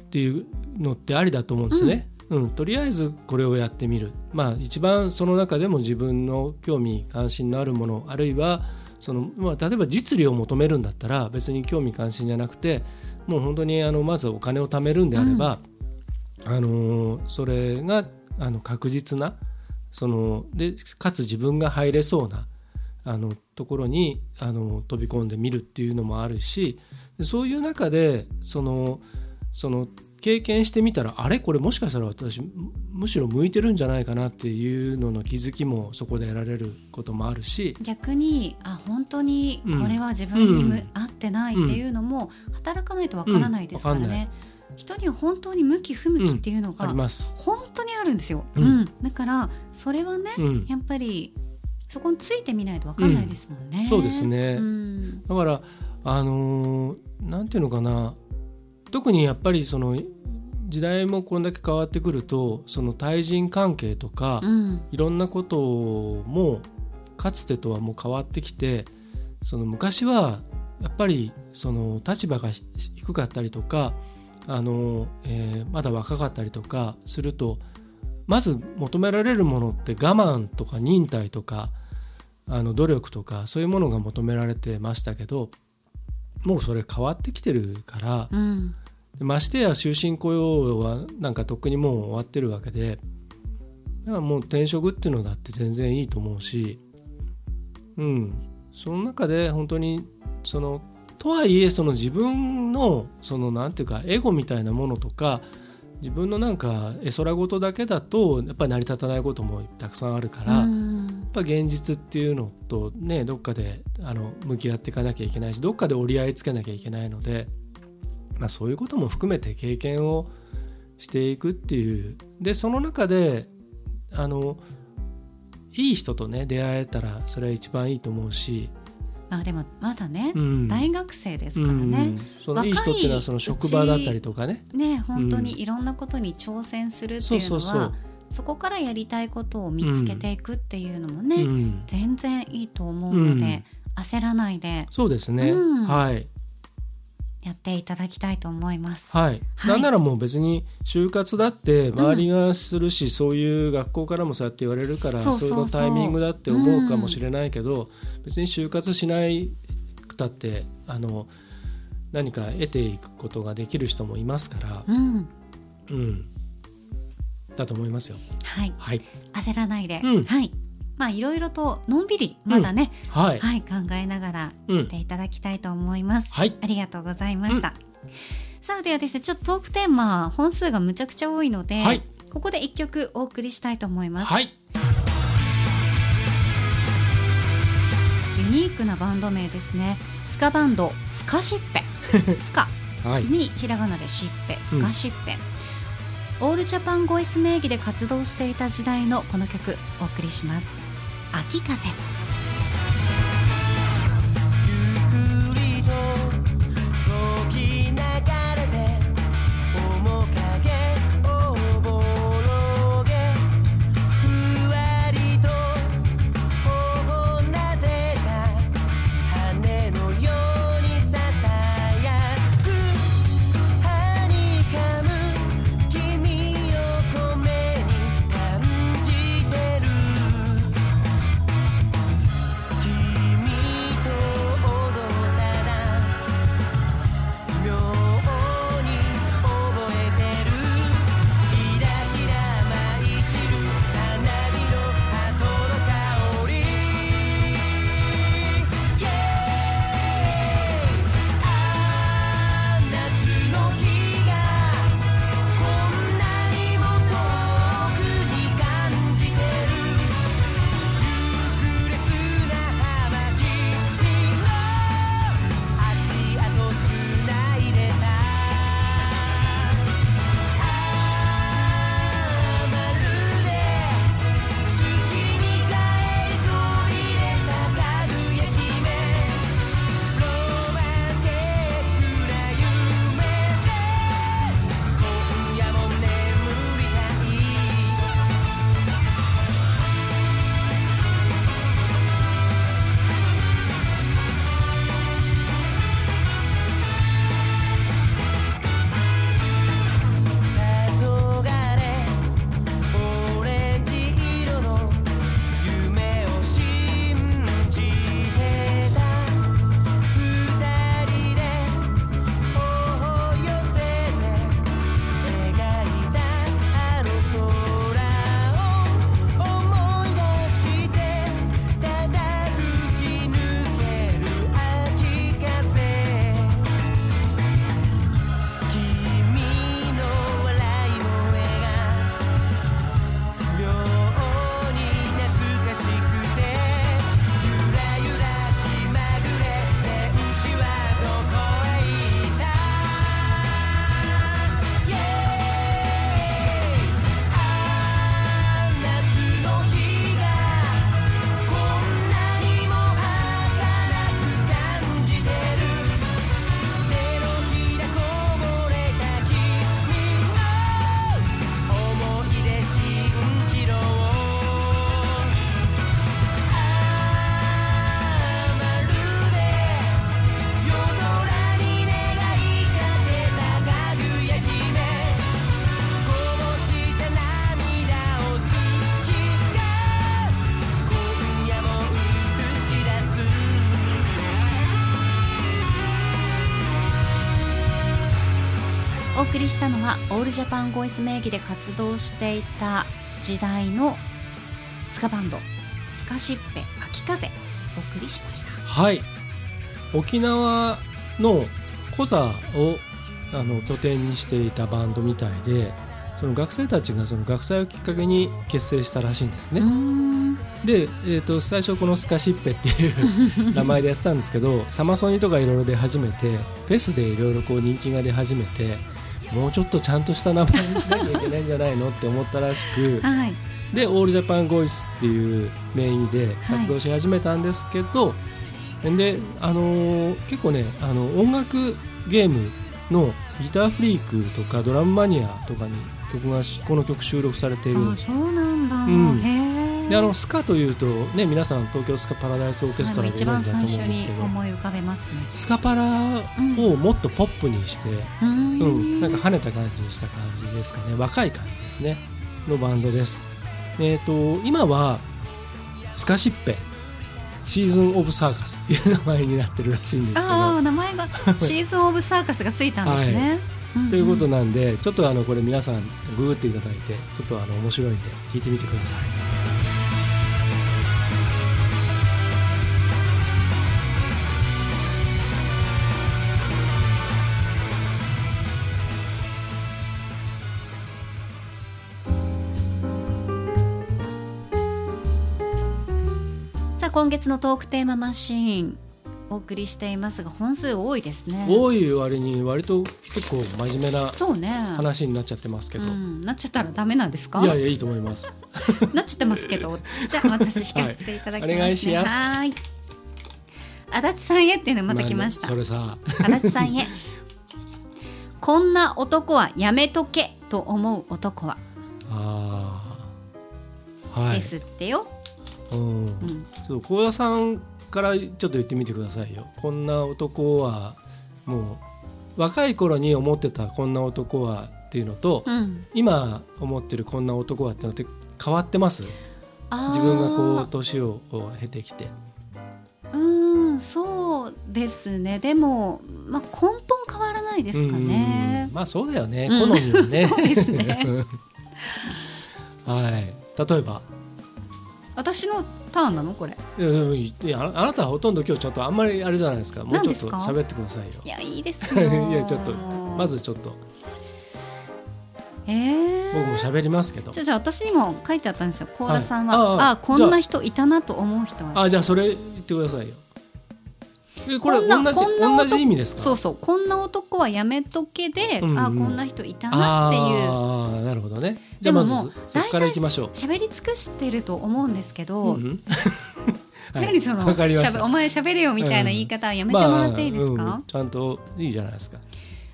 っていうのってありだと思うんですね。うん、うん、とりあえずこれをやってみる。まあ一番その中でも自分の興味関心のあるものあるいはその、まあ、例えば実利を求めるんだったら別に興味関心じゃなくてもう本当にあのまずお金を貯めるんであれば、あのそれがあの確実なそのでかつ自分が入れそうなあのところにあの飛び込んでみるっていうのもあるしそういう中でそのその経験してみたらあれ？これもしかしたら私むしろ向いてるんじゃないかなっていうのの気づきもそこで得られることもあるし。逆にあ本当にこれは自分に、うん、合ってないっていうのも働かないとわからないですからね。うん。人には本当に向き不向きっていうのが、本当にあるんですよ、うん、だからそれはね、やっぱりそこについてみないと分かんないですもんね。そうですね、だからあのー、なんていうのかな特にやっぱりその時代もこんだけ変わってくるとその対人関係とか、うん、いろんなこともかつてとはもう変わってきてその昔はやっぱりその立場が低かったりとかあの、えー、まだ若かったりとかするとまず求められるものって我慢とか忍耐とかあの努力とかそういうものが求められてましたけどもうそれ変わってきてるから、うん、ましてや終身雇用はなんかとっくにもう終わってるわけでだからもう転職っていうのだって全然いいと思うしうん。その中で本当にそのとはいえその自分のそのなんていうかエゴみたいなものとか自分のなんか絵空事だけだとやっぱり成り立たないこともたくさんあるから、やっぱ現実っていうのとねどっかであの向き合っていかなきゃいけないしどっかで折り合いつけなきゃいけないのでまあ、そういうことも含めて経験をしていくっていう。でその中であのいい人とね出会えたらそれは一番いいと思うし、まあでもまだね、うん。大学生ですからね、うん。いい人っていうのはその職場だったりとかね。ね本当にいろんなことに挑戦するっていうのは、そうそうそう。そこからやりたいことを見つけていくっていうのもね、うん。全然いいと思うので、焦らないで。そうですね、うん。はいやっていただきたいと思います。はい、はい。なんならもう別に就活だって周りがするし、そういう学校からもそうやって言われるからそうそうのタイミングだって思うかもしれないけど、別に就活しないくたってあの何か得ていくことができる人もいますから、うん、うん、だと思いますよ。はい、はい、焦らないで、うん。はい、まあいろいろとのんびりまだね、はい、はい、考えながらうんやっていただきたいと思います。はい、ありがとうございました。さあではですね、ちょっとトークテーマ本数がむちゃくちゃ多いので、はいここで一曲お送りしたいと思います。はい、ユニークなバンド名ですね。スカバンドスカシッペ、スカ (laughs) はい、にひらがなでシッペ、スカシッペ。オールジャパンボイス名義で活動していた時代のこの曲お送りします。秋風。送りしたのはオールジャパンボイス名義で活動していた時代のスカバンドスカシッペ秋風お送りしました。はい、沖縄のコザをあの拠点にしていたバンドみたいでその学生たちがその学祭をきっかけに結成したらしいんですね。で、えー、と最初このスカシッペっていう (laughs) 名前でやってたんですけどサマソニとかいろいろ出始めてフェスでいろいろこう人気が出始めてもうちょっとちゃんとした名前にしなきゃいけないんじゃないのって思ったらしくはい。でオールジャパンボイスっていう名義で活動し始めたんですけど、であのー結構ねあの音楽ゲームのギターフリークとかドラムマニアとかに曲がしこの曲収録されているんですあそうなんだ、ん。へえであのスカというとね皆さん東京スカパラダイスオーケストラご存知だと思うんですけど思い浮かべますね。スカパラをもっとポップにして、うーん。うん、なんか跳ねた感じにした感じですかね。若い感じですね。のバンドです。えっ、と今はスカシッペシーズン・オブ・サーカスっていう名前になってるらしいんですけど。ああ名前が (laughs) シーズン・オブ・サーカスがついたんですね、んん。ということなんでちょっとあのこれ皆さんググっていただいてちょっとあの面白いんで聞いてみてください今月のトークテーママシーンお送りしていますが本数多いですね。多い割に割と結構真面目なそうね。話になっちゃってますけど、うん、なっちゃったらダメなんですか？いやいやいいと思います。なっちゃってますけど。じゃあ私引かせていただきますね。はいお願いします。はーい。足立さんへっていうのまた来ました。それさ。足立さんへ。こんな男はやめとけと思う男は、ああはい。ですってよ、うん。うん、ちょっと幸田さんからちょっと言ってみてくださいよ。こんな男はもう若い頃に思ってたこんな男はっていうのと、うん、今思ってるこんな男はってのって変わってます？自分がこう年をこう経てきて。うーんそうですね。でも、まあ、根本変わらないですかね。うん。まあそうだよね、うん。好みはね。(laughs) そうですね。(laughs) はい。例えば？私のターンなの？これ。いやいやああなたはほとんど今日ちょっとあんまりあれじゃないですか。もうちょっと喋ってくださいよ。いやいいです。よ (laughs) いやちょっとまずちょっと。えー、僕も喋りますけど。じゃあじゃあ私にも書いてあったんですよ。幸田さんは、はいあああこんな人いたなと思う人は。あじゃあそれ言ってくださいよ。えこれこんな同じこんな男同じ意味ですか？そうそうこんな男はやめとけで、うんうんあこんな人いたなっていう。ああなるほどね。じゃあまでももうずそこからいきましょう。喋り尽くしてると思うんですけど、うん。う (laughs) んはい。何そのわかりましゃべお前喋れよみたいな言い方はやめてもらっていいですか、まあうんちゃんといいじゃないですか。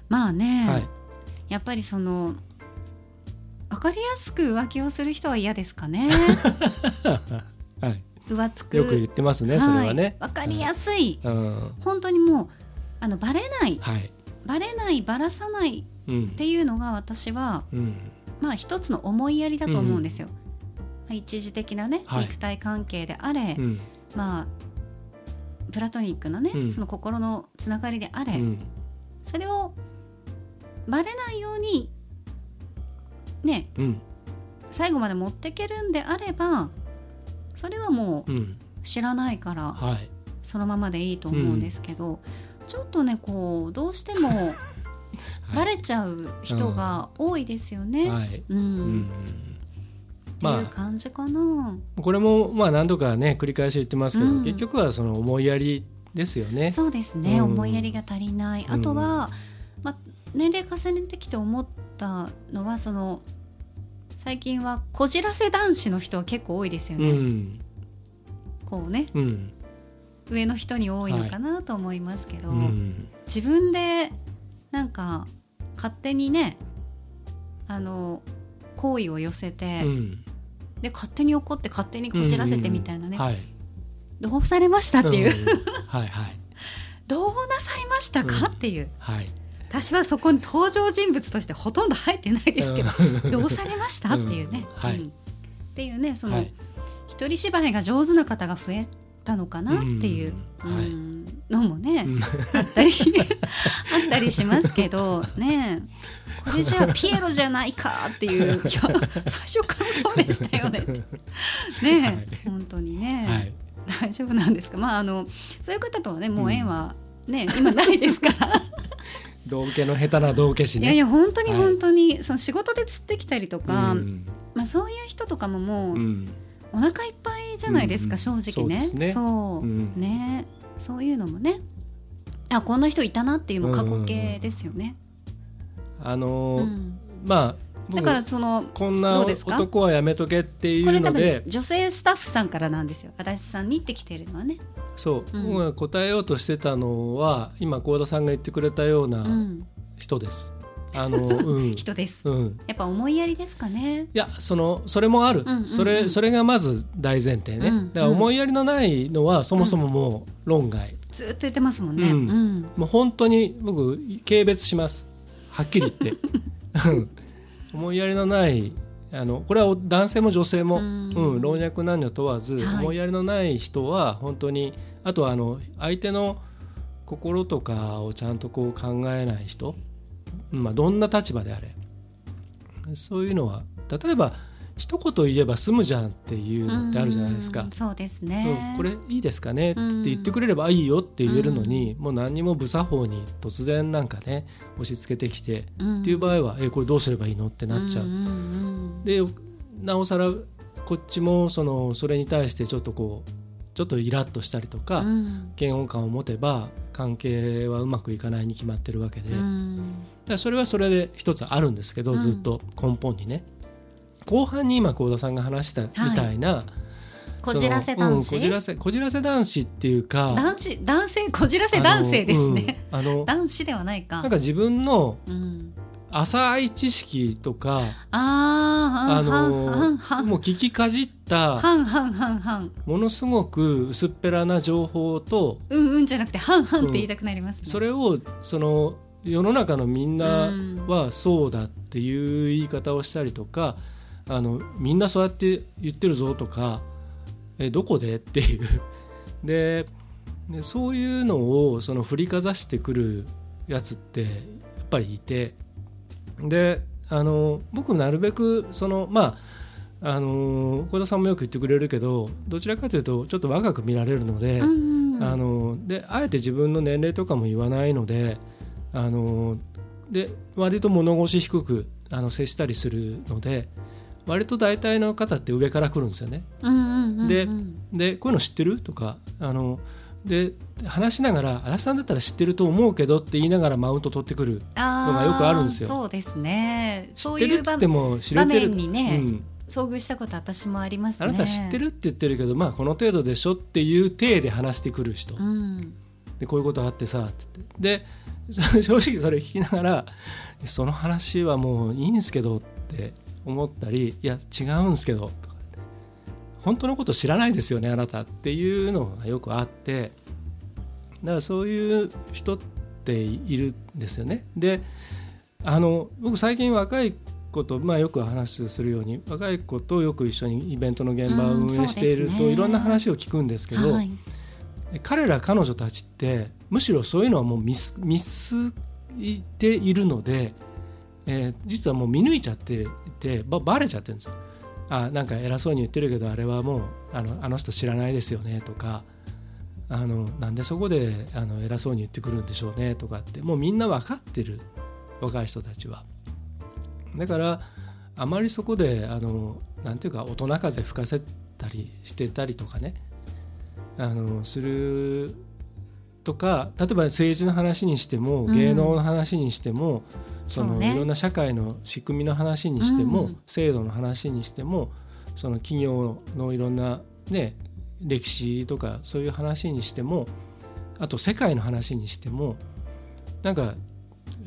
まあね、はい。やっぱりその分かりやすく浮気をする人は嫌ですかね？(laughs) はい浮つく。よく言ってますねそれはね。い、分かりやすい、うん。本当にもうあのバレない。はい。バレないバラさないうん。っていうのが私はうん。まあ一つの思いやりだと思うんですよ。まあ一時的なね、はい。肉体関係であれ、うん。まあプラトニックなね、うん。その心のつながりであれ、うん。それをバレないようにねうん。最後まで持っていけるんであればそれはもううん。知らないからはい。そのままでいいと思うんですけど、ちょっとねこうどうしてもはい。バレちゃう人が多いですよね。はい。うん。うん。っていうま感じかな。あこれもまあ何度かね繰り返し言ってますけど、うん。結局はその思いやりですよね。そうですね、うん。思いやりが足りない。あとは、まあ、年齢重ねてきて思ったのはその最近はこじらせ男子の人は結構多いですようね。ん。こうね。うん上の人に多いのかなと思いますけど、うん。自分でなんか勝手にねあの好意を寄せて、うん。で勝手に怒って勝手にこじらせてみたいなね、はい。どうされましたっていう、うん。はいはい。(laughs) どうなさいましたか、うんっていう。はい私はそこに登場人物としてほとんど入ってないですけど、うん。どうされました？っていうね、うんはい。うん。っていうねその、はい。一人芝居が上手な方が増えたのかな？っていう、うのもね、うん。あったりあったりしますけどねこれじゃあ (laughs) ピエロじゃないかっていう最初からそうでしたよね。ね、(laughs) はい。本当にね、はい。大丈夫なんですか？まああのそういう方とはねもう縁はね、今ないですから道家の下手な道家師ね。いやいや本当にはい。本当に、その仕事で釣ってきたりとか、うん。まあ、そういう人とかももう、うん。お腹いっぱいじゃないですか、うん。正直ね。そうね。そう。うん。ね。そういうのもね。あこんな人いたなっていうの過去形ですよね、あのーうん。まあ僕だからそのこんな男はやめとけっていこれ多分うので女性スタッフさんからなんですよ。足立さんにってきてるのはね、そう、うん。僕が答えようとしてたのは今幸田さんが言ってくれたようう、なん。人です。あのうん。(laughs) 人です。うん。やっぱ思いやりですかね。いやそのそれもある、うんうんうん。それそれがまず大前提ね、うんだから思いやりのないのはそもそももう論外、ずっと言ってますもんね、ううんん。もう本当に僕軽蔑します。はっきり言って。うん。(laughs) 思いやりのないあのこれは男性も女性も、ううんん老若男女問わず、はい。思いやりのない人は本当にあとはあの相手の心とかをちゃんとこう考えない人、まあ、どんな立場であれ。そういうのは例えば一言言えば済むじゃんっていうのってあるじゃないですか。うん。そうですうんね、これいいですかねって言ってくれればいいよって言えるのに、もう何にも無作法に突然なんかね押し付けてきて、うんっていう場合はえこれどうすればいいのってなっちゃう。んんでなおさらこっちもそのそれに対してちょっとこうちょっとイラッとしたりとか、うん。嫌悪感を持てば関係はうまくいかないに決まってるわけで、だかうんらそれはそれで一つあるんですけど、うん。ずっと根本にね後半に今幸田さんが話したみたいな、こじらせそのうん男子、こじらせこじらせ男子っていうか男子男性こじらせ男性ですね、あの,、うん (laughs) 男子ではないか。なんか自分のうん、浅い知識とかあーあのはんはんもう聞きかじったはんはんはんはんものすごく薄っぺらな情報とうんうんじゃなくてはんはんって言いたくなりますね、それをその世の中のみんなうん。はそうだっていう言い方をしたりとかあのみんなそうやって言ってるぞとかえどこでっていう。(laughs) ででそういうのをその振りかざしてくるやつってやっぱりいて。であの僕なるべくそのまああの小田さんもよく言ってくれるけどどちらかというとちょっと若く見られるので、あのであえて自分の年齢とかも言わないのであので割と物腰低くあの接したりするので割と大体の方って上から来るんですよね。ででこういうの知ってる？とかあので話しながら「足立さんだったら知ってると思うけど」って言いながらマウント取ってくるあのがよくあるんですよ。そうですね。知そうってるっつっていう場面も知れてる？にねうん、遭遇したこと私もありますね。あなた知ってるって言ってるけどまあこの程度でしょっていう体で話してくる人、うん。でこういうことあってさって。でそ (laughs) 正直それ聞きながら (laughs) その話はもういいんですけどって思ったりいや違うんですけどとかって。本当のこと知らないですよねあなたっていうのがよくあって。だからそういう人っているんですよね。であの僕最近若い子と、まあ、よく話するように若い子とよく一緒にイベントの現場をうん運営していると、ね。いろんな話を聞くんですけど、はい。彼ら彼女たちってむしろそういうのはもう見す見すいているので、えー実はもう見抜いちゃっていてばバレちゃってるんですよ。あなんか偉そうに言ってるけどあれはもうあのあの人知らないですよねとかあのなんでそこであの偉そうに言ってくるんでしょうねとかってもうみんな分かってる若い人たちは。だからあまりそこであのなんていうか大人風吹かせたりしてたりとかねあのするとか例えば政治の話にしてもうん。芸能の話にしても、そのそうね。いろんな社会の仕組みの話にしても、うん。制度の話にしてもその企業のいろんな、ね、歴史とかそういう話にしてもあと世界の話にしてもなんか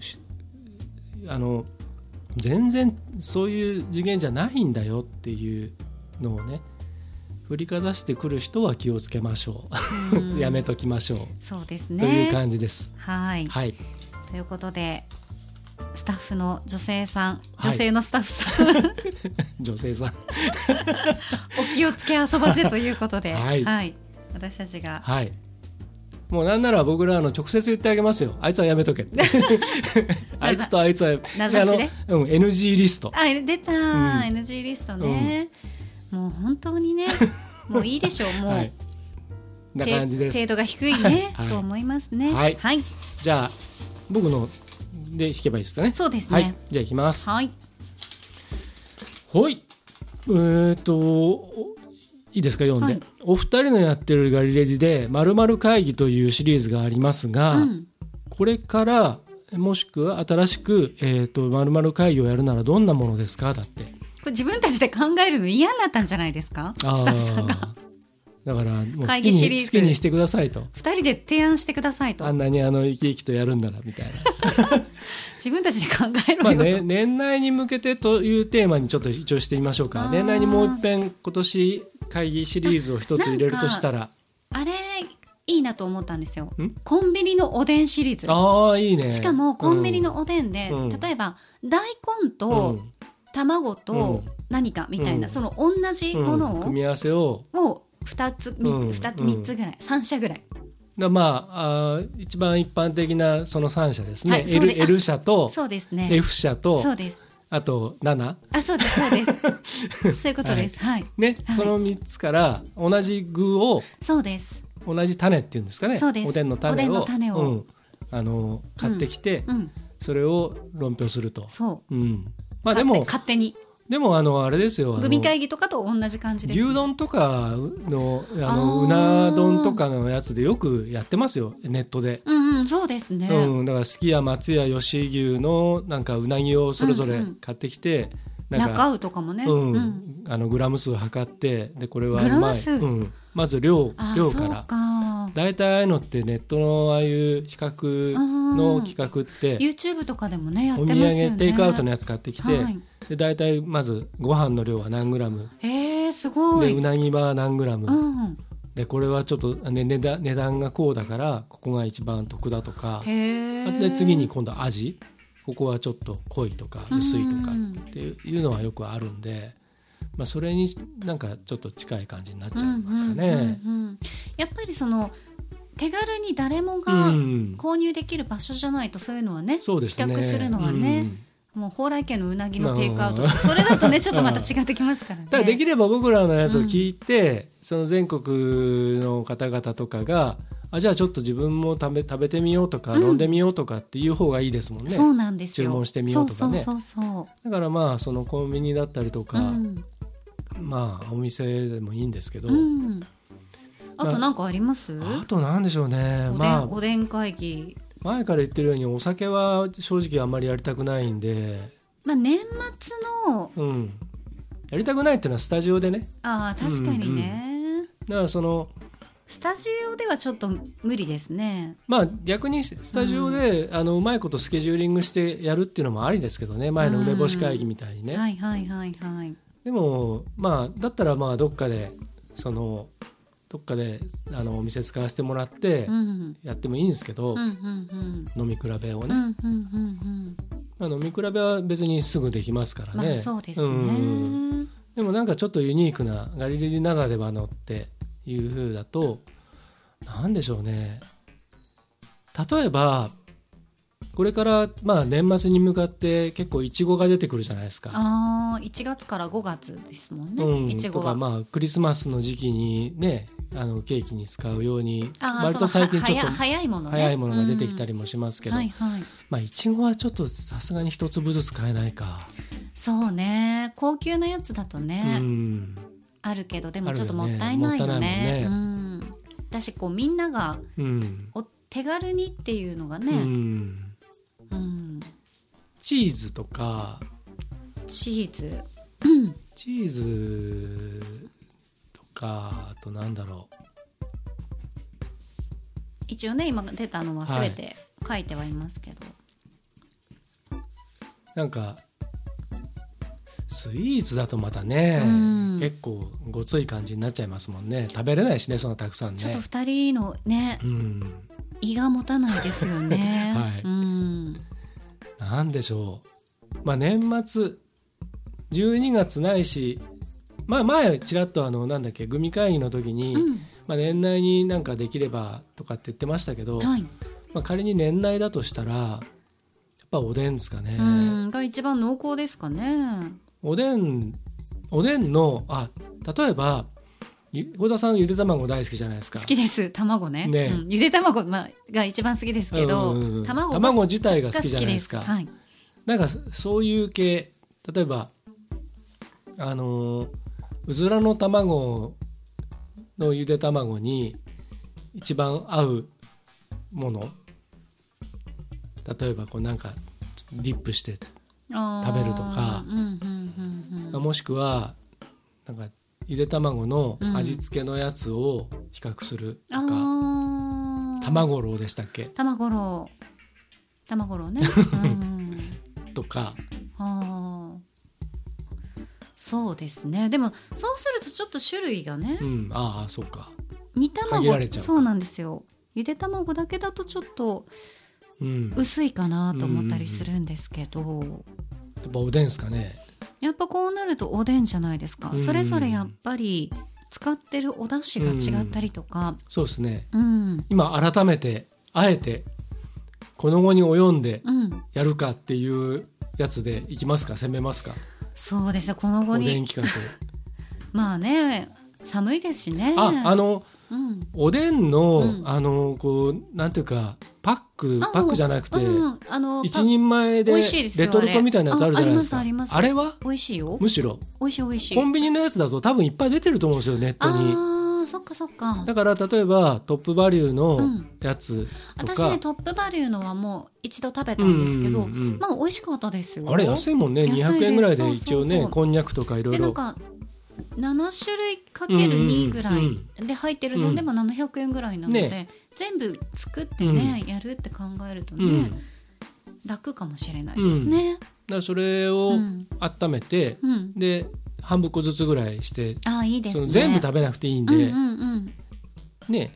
しあの全然そういう次元じゃないんだよっていうのをね振りかざしてくる人は気をつけましょう、うん。やめときましょう、そうですというね感じです。はい。はい、ということでスタッフの女性さんはい。女性のスタッフさん、(laughs) 女性さん。(laughs) お気をつけ遊ばせということで、はい。私たちが。はい。もうなんなら僕らあの直接言ってあげますよ。あいつはやめとけって。(laughs) あいつとあいつは名指しでうん、NG リスト。あ出た、ん。NG リストね、もう本当にね (laughs) もういいでしょうもう、はい。なて感じです。程度が低いね、はい。と思いますね。はい。はい、じゃあ僕ので弾けばいいですかね。そうですはい。ねじゃあいきます。はい、はい。えー、とおいいですか読んで、はい。お二人のやってるガリレジで「まる会議」というシリーズがありますが、うん。これからもしくは新しく「えー、とまる会議」をやるならどんなものですか？だって自分たちで考えるの嫌になったんじゃないですか？スタあッフさんが。ーだからもう好会き議シリーズ。に好きにしてくださいと。二人で提案してくださいと。あんなにあの生き生きとやるんならみたいな。(laughs) 自分たちで考えろまあよと、ね、年内に向けてというテーマにちょっと一応してみましょうか。年内にもう一遍今年会議シリーズを一つ入れるとしたら。あれいいなと思ったんですよ。ん？コンビニのおでんシリーズ。ああいいね。しかもコンビニのおでんで、うん。例えば大根うん。と卵うとん。何かみたいな、うん。その同じものを,、うん。組み合わせを。を2つみうん。二つ3つぐらい、3社ぐらい。だまああー一番一般的なその3社ですね、はい L, で L 社とそうですね。F 社とそうです。あと7あそうですそうです。(laughs) そういうことです。はい、ね、はい。その3つから同じ具をそうです。同じ種っていうんですかね。そうです。おでんの種を種を。うん。あの買ってきて、うん。それを論評すると。そう。うん、まあでも勝手に。でもあのあれですよあのグミ会議とかと同じ感じです。牛丼とかのあのうな丼とかのやつでよくやってますよネットで。うんうんそうですね、うん、だからすき家松屋吉牛のなんかうなぎをそれぞれうんうん。買ってきて、なんか中尾とかもね、うん。うん。あのグラム数測ってでこれはうん、まず量量から。か。大体ああいうのってネットのああいう比較の企画って YouTube とかでもねやってお土ますよね。産テイクアウトのやつ買ってきて、はい。で大体まずご飯の量は何グラム？へえすごい。でうなぎは何グラム、うん。でこれはちょっと、ね、値段値段がこうだからここが一番得だとか。で次に今度味ここはちょっと濃いとか薄いとかうんっていうのはよくあるんで、まあ、それになんかちょっと近い感じになっちゃいますかね。うんうんうんうん。やっぱりその手軽に誰もうがん。購入できる場所じゃないとそういうのはねそうですね。比較するのはね、うん。もう蓬莱家のうなぎのテイクアウトそれだとねちょっとまた違ってきますからね。だからできれば僕らのやつを聞いて、その全国の方々とかがあじゃあちょっと自分も食べ食べてみようとか、うん。飲んでみようとかっていう方がいいですもんね。そうなんですよ。注文してみようとかね。だからまあそのコンビニだったりとか、そう、うん。まあお店でもいいんですけど、うん、あと何かあります？あとなんでしょうね。おでん、まあおでん会議。前から言ってるようにお酒は正直あんまりやりたくないんで、まあ年末のうん、やりたくないっていうのはスタジオでね。ああ確かにね、だからそのスタジオではちょっと無理ですね。まあ逆にスタジオで、あのうまいことスケジューリングしてやるっていうのもありですけどね。前の梅干し会議みたいにね、はいはいはいはい。でもまあだったらまあどっかでそのどっかであのお店使わせてもらってうん。やってもいいんですけど、うんうんうん。飲み比べをね、うんうんうんうん。まあ、飲み比べは別にすぐできますからね、まあそうですね、うん。でもなんかちょっとユニークなガリレジならではのっていう風だとなんでしょうね。例えばこれからまあ年末に向かって結構いちごが出てくるじゃないですか。ああ1月から5月ですもんね、うん、いちごは、とかまあクリスマスの時期にねあのケーキに使うように割と最近ちょっと早いものね。早いものが出てきたりりもしますけけど、はいはい。まあいちごはちょっとさすがに一粒ずつ買えないか。そうね。高級なやつだとね、うんあるけどでもちょっともったいないよね。もったいないうん。私こうみんながうん。お手軽にっていうのがうね、んうん。チーズとか。チーズ。チーズとかあとなんだろ一応ね今出たのは全て書いてはいますけど、うなんかスイーツだとまたね、うん。結構ごつい感じになっちゃいますもんね。食べれないしねそんなたくさんね。ちょっと2人のねうん。胃が持たないですよね、(laughs) はい。うん。なんでしょう。まあ年末12月ないしまあ前ちらっとあのなんだっけグミ会議の時に、うん。まあ、年内になんかできればとかって言ってましたけど、はい。まあ、仮に年内だとしたらやっぱおでんですかね、うん。が一番濃厚ですかねおでんおでんのあ例えばゆ小田さんゆで卵大好きじゃないですか。好きです。卵ね。ね。うん、ゆで卵、まあ、が一番好きですけど、うんうんうん卵が卵自体が好きじゃないですか。はい、なんかそういう系例えばあのーうずらの卵のゆで卵に一番合うもの。例えばこうなんかディップして食べるとか。うんもしくはなんかゆで卵のうん。味付けのやつを比較するとか、あー。卵ろうでしたっけ？卵ろう卵ろうね、(laughs) うん、とか。あー。そうですね。でもそうするとちょっと種類がね。うん。ああそうか。煮限卵られちゃうそうなんですよ。ゆで卵だけだとちょっとうん。や薄いかなと思ったりするんですけど、っぱおでんすかねやっぱこうなるとおでんじゃないですか、うん。それぞれやっぱり使ってるお出汁が違ったりとか、そうですね。うん。今改めてあえてこの後に及んでうん、やるかっていうやつでいきますか？攻めますか？そうですね。この後に。(laughs) まあね寒いですしね。ああのうん、おでんの、うん。あのこうなんていうかパックあパックじゃなくて、うん、あの一人前でレトルトみたいなやつあるじゃないですか。あれは？美味しいよ。むしろ。美味しい美味しい。コンビニのやつだと多分いっぱい出てると思うんですよネットに。そっかそっか。だから例えばトップバリューうのん。やつとか、私ねトップバリューのはもう一度食べたんですけど、うんうんうんまあ美味しかったですよ。あれ安いもんね。安いです。200円ぐらいで一応ねこんにゃくとかいろいろ。でなんか7種類かける2ぐらいで入ってるのでも700円ぐらいなので、ね。全部作ってね、やるって考えるとね、うん、楽かもしれないですね。らそれうをん。温めて、うん。で半分個ずつぐらいして、あいいですね。全部食べなくていいんで、うんうんうん、ね。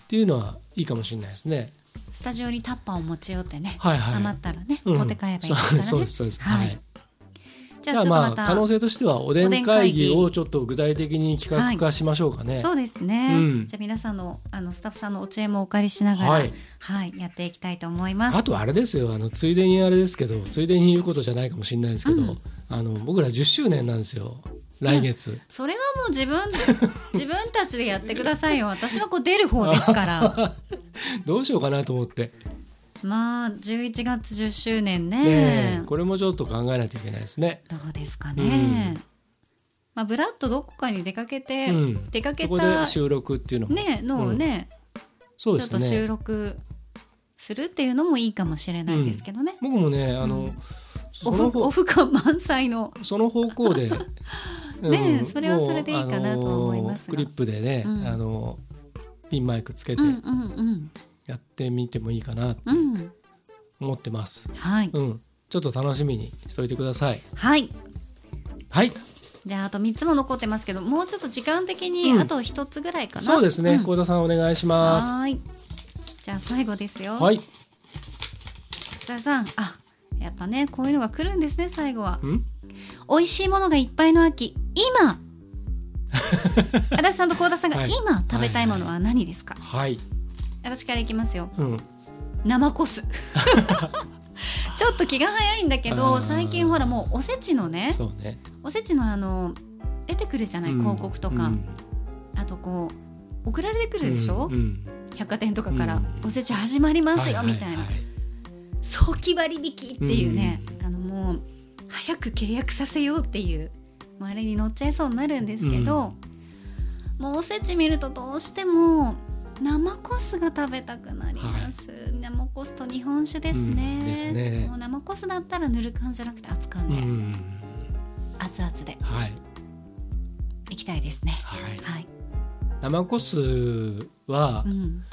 っていうのはいいかもしれないですね。スタジオにタッパーを持ち寄ってね、はいはい。余ったらね、うん。持って帰ればいいですからね。そうですそうです。はい。はいじじゃあまゃあちょっとまた、あ可能性としてはおでん会議議をちょっと具体的に企画化しましょうかね。そうですね、うんじゃあ皆さんのあのスタッフさんのお知恵もお借りしながら、ははいい、やっていきたいと思います。あとあれですよあのついでにあれですけどついでに言うことじゃないかもしれないですけど、うんあの僕ら10周年なんですよ来月。それはもう自分 (laughs) 自分たちでやってくださいよ。私はこう出る方ですから。(laughs) どうしようかなと思って、まあ11月10周年ね。ねえこれもちょっと考えないといけないですね。どうですかね。うん。まあブラッとどこかに出かけて、うん、出かけた収録っていうのも、ねのをね、そうですちょっと収ね録するっていうのもいいかもしれないですけどね。僕もねあの、オフオフ感満載の。その方向で (laughs) ねえそれはそれでいいかなとは思いますクリップでね、うん。あのピンマイクつけて。うんうんうんやってみてもいいかなってうん。思ってます。はいうん、ちょっと楽しみにしといてください。はい。はい、じゃああと3つも残ってますけどもうちょっと時間的にうんあと1つぐらいかな、そうですね。ん幸、田さんお願いします。はーいじゃあ最後ですよはい。さあさんあやっぱねこういうのが来るんですね最後はん？美味しいものがいっぱいの秋今 (laughs) 足立さんと幸田さんがはい今食べたいものは何ですか、はい。私からいきますよ。うん。生コス。(laughs) ちょっと気が早いんだけあどー。最近ほらもうおせちのねね。おせちのあの出てくるじゃない、広告とか、うん。あとこう送られてくるでしょ、うんうん。百貨店とかから、うん。おせち始まりますよ、みたいな。は早期割引っていうね、あのもう早く契約させようっていうあれに乗っちゃいそうになるんですけど、もうおせち見るとどうしても生コスが食べたくなります、生コスと日本酒ですね,、うんですね。もう生コスだったらぬる感じゃなくて熱燗で、うん。熱々で。はい。いきたいですね。はい。はい、生コスはうん、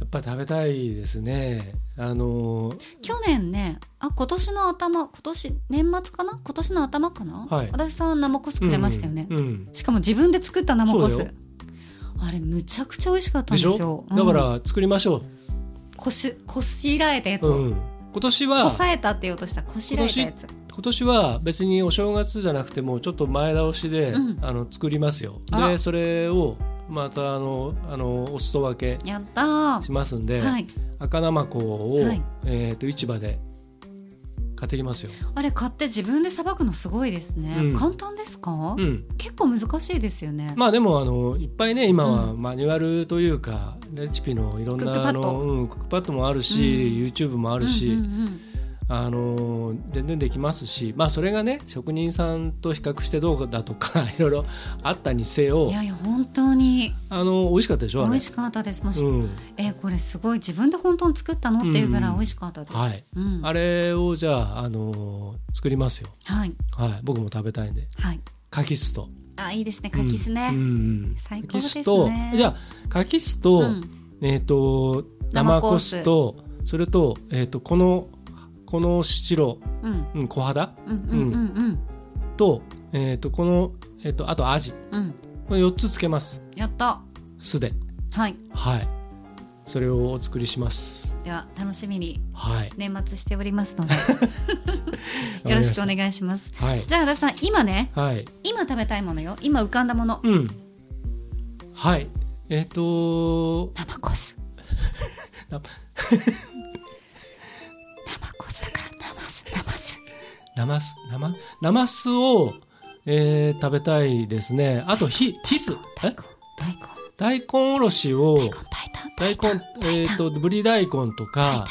やっぱり食べたいですね。あの去年ねあ今年の頭今年年末かな？今年の頭かな、はい。足立さん生コスくれましたよね、うんうん。しかも自分で作った生コスあれむちゃくちゃ美味しかったんですよ。ょ？だから作りましょこしこしらえたやつ。う。ん。今年こはさえたって言おうとした。こしらえたやつ。今年は別にお正月じゃなくてもちょっと前倒しで、うん。あの作りますよ。でそれをまたあのあのお裾分けしますんで、はい。赤ナマコを、はい。えー、と市場で買ってきますよ、あれ買って自分でさばくのすごいですね、うん。簡単ですか、うん、結構難しいですよね、まあでもあのいっぱいね今はうマニュアルというか、レシピのいろんなあの、うん、クックパッドもあるし、うん。YouTube もあるし、うんうんうんあのー全然できますしまあそれがね職人さんと比較してどうだとか (laughs) いろいろあったにせよいやいや本当に。あの美味しかったでしょ美味しかったです。もし、うん、えこれすごい自分で本当に作ったの？っていうぐらい美味しかったです、はい。うん。あれをじゃあ、あのー作りますよ、はい。はい、僕も食べたいんで。はい。カキスとあいいですね。かきすね、うん。うん最高ですね。カキスとじゃあカキスと、うん。えっ、と生コスとそれと,、えー、とこのこの白、うん。うん、小肌？うんうんうんうん。と,、えー、とこの、えー、とあとアジ。うん。これ4つつけます。やった。酢で。はい。はい。それをお作りします。では楽しみにはい。年末しておりますので。(laughs) (laughs) よろしくお願いします。はい。じゃあ足立さん今ねはい。今食べたいものよ。今浮かんだもの。うん。はい。えっ、と生コス (laughs) 生酢生酢ナマス？生ナマスを、えー食べたいですね。あとひひすえ？大根。大根。大根おろしを大根えっ、とぶり大根とか。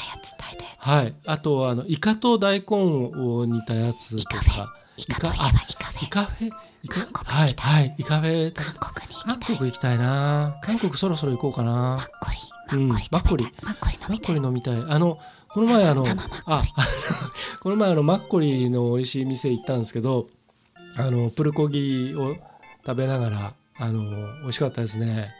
はい。あとはあのイカと大根を煮たやつとか。イカあイカフェ。イカフェ？イカ？韓国はい行きたい。はいイカフェ。韓国に行韓きたいな。韓国そろそろ行こうかな。マッコリ。うん。マッコリマッコリ飲みたい。あのこの前あの生マッコリあ (laughs) この前あのマッコリの美味しい店行ったんですけどあのプルコギを食べながらあの美味しかったですね。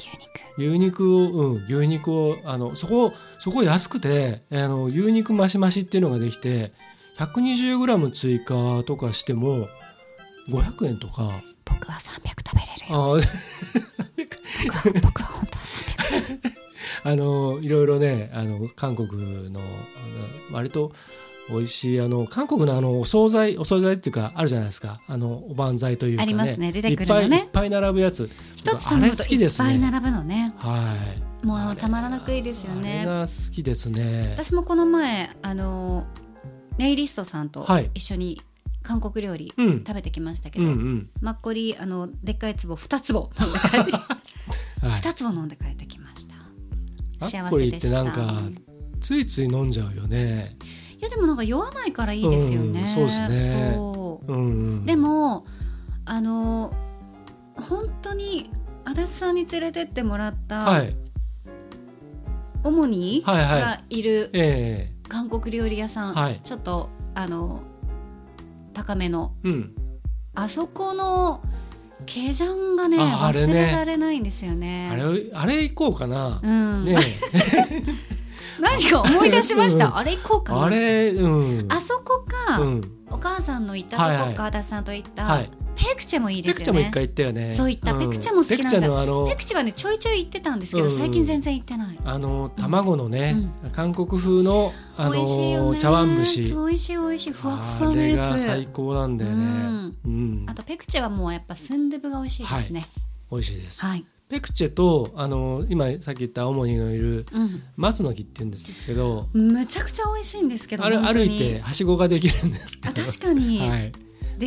牛肉。牛肉をうん牛肉をあのそこそこ安くてあの牛肉増し増しっていうのができて 120g 追加とかしても500円とか。僕は300食べれるよ。あ僕は僕は本当は300 (laughs) あのいろいろねあの韓国の割と美味しいあの韓国のあのお惣菜お惣菜っていうかあるじゃないですか。あのおばんざいというか、ね、ありますね。出てくるのね。いっぱい並ぶやつ。一つあれ頼むといっぱい並ぶのね。はい。もうたまらなくいいですよね。が好きですね。私もこの前あのネイリストさんとはい。一緒に韓国料理うん。食べてきましたけど、うんうん。マッコリあのでっかい壺2壺飲んで帰ってはい。2壺飲んで帰ってきました。(laughs) マ幸せでした。てなんかついつい飲んじゃうよね。いやでもなんか酔わないからいいですよね、うんそうですね。そう。うんうん。でもあの本当に足立さんに連れてってもらった、はい。主にはいはい。がいるえ韓国料理屋さん、はい。ちょっとあの高めの。えうん。あそこのケジャンがね忘れられないんですよね。あれあれ行こうかな。うん、ね (laughs) 何か思い出しました？うん。あれ行こうかな。あれうん。あそこか、うん。お母さんの行ったとこか、はいはい。足立さんと行った、はいペクチェもいいでペクチャも一すよね。回行ったよね。そう行った。ん。ペクチャも好きなんですよ。ペクチェはねちょいちょい行ってたんですけど、最近全然行ってない。あの卵のね、う韓国風のあ美味しいよね。の茶碗蒸し。美味しい美味しい。ふわっふあわのれがやつ。最高なんだよね、うん。あとペクチェはもうやっぱスンドゥブが美味しいですね。美味しいです、はい。ペクチェとあの今さっき言った青森のいるうん。松の木って言うんですけど。むちゃくちゃ美味しいんですけどあれ歩いてはしごができるんですけあど確かに、(laughs) はい、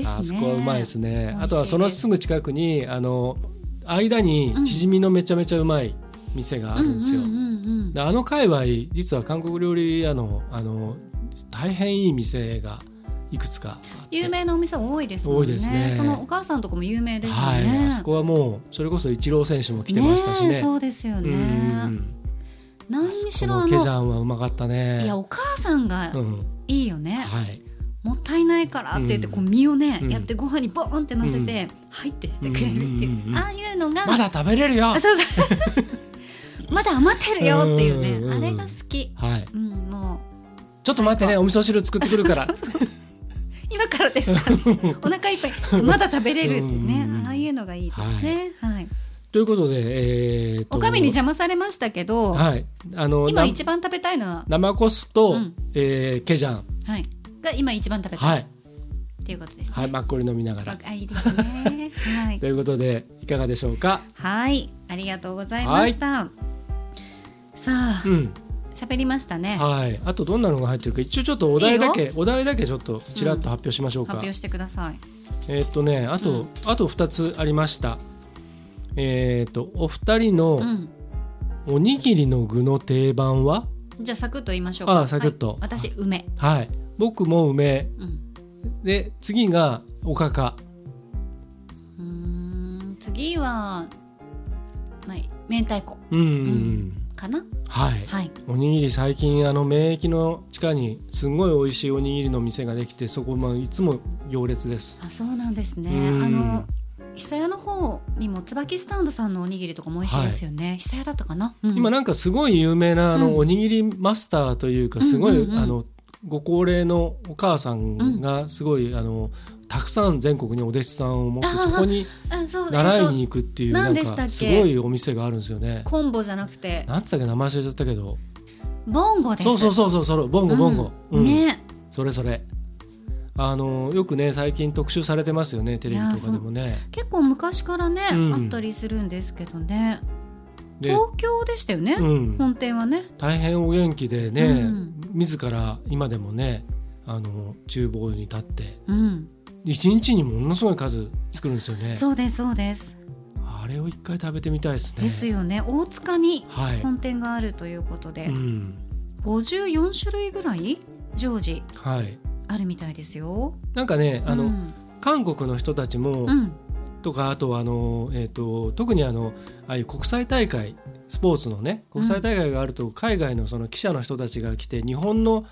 ね。あそこはうまいですね。あとはそのすぐ近くにあの間にチヂミのめちゃめちゃうまい店があるんですよ、あの界隈実は韓国料理屋のあの大変いい店がいくつか有名なお店多いですもんね。多いですね。そのお母さんとかも有名ですよはい、ね、あそこはもうそれこそイチロー選手も来てましたしね。えそうですよね、うん何にしろあのケジャンはうまかったね。いやお母さんがうん、いいよね、はいもったいないからって言ってうん。こう身をね、うん。やってご飯にボーンって乗せて、入ってしてくれるっていう、うん。うん。うんああいうのが、まだ食べれるよ。あそうそう。(laughs) まだ余ってるよっていうね、うんうんうんあれが好き、はい。うん、もちょっと待ってねお味噌汁作ってくるから。(laughs) う今からですか、ね、お腹いっぱい。まだ食べれるっていうね。うん。ああいうのがいいですね。はい、ということでえーとおかみに邪魔されましたけど、はいあの今な一番食べたいのは、生コスと、うんえーケジャンはい、が今一番食べたい、はいっていうことです。ね。はいマッコリ飲みながら。あいいですね。はい。ということでいかがでしょうか？はい、ありがとうございました。さあう、ん。喋りましたね。はい。あとどんなのが入ってるか。一応ちょっとお題だけお題だけちょっとちらっと発表しましょうか、発表してください。えーっとねあと、うん。あと2つありました。えーっとお二人のうん、おにぎりの具の定番は？じゃあサクッと言いましょうか。あサクッと。はい。私梅。はい僕も梅うん。で次がおかか。うーん。次は、まあ、明太子。うん、ん。かな？はい。はい。おにぎり最近あの免疫の地下にすごい美味しいおにぎりの店ができてそこまあいつも行列です。あそうなんですね。うん。あの久屋の方にも椿スタンドさんのおにぎりとかも美味しいですよね、久屋だったかな、うん。今なんかすごい有名なあの、うん。おにぎりマスターというかすごい、あのご高齢のお母さんがすごい、あのたくさん全国にお弟子さんを持ってそこに習いに行くっていう、何なんかすごいお店があるんですよね。と。コンボじゃなくて。なんつったっけ名前忘れちゃったけど。ボンゴです。そうそうそうそうボンゴボンゴ、うん。うん。ね。それそれ。あのよくね最近特集されてますよねテレビとかでもね。結構昔からね、うん。あったりするんですけどね。で、東京でしたよね、うん、本店はね。大変お元気でね、うん。自ら今でもねあの厨房に立って。うん、一日にものすごい数作るんですよね。そうですそうです、あれを一回食べてみたいですね。ですよね。大塚にはい、本店があるということで、うん。54種類ぐらい常時はい。あるみたいですよ。なんかねあの、うん。韓国の人たちも、うんとかあとはあの、えー、と特にあのああいう国際大会スポーツのね国際大会があると海外のその記者の人たちが来て日本の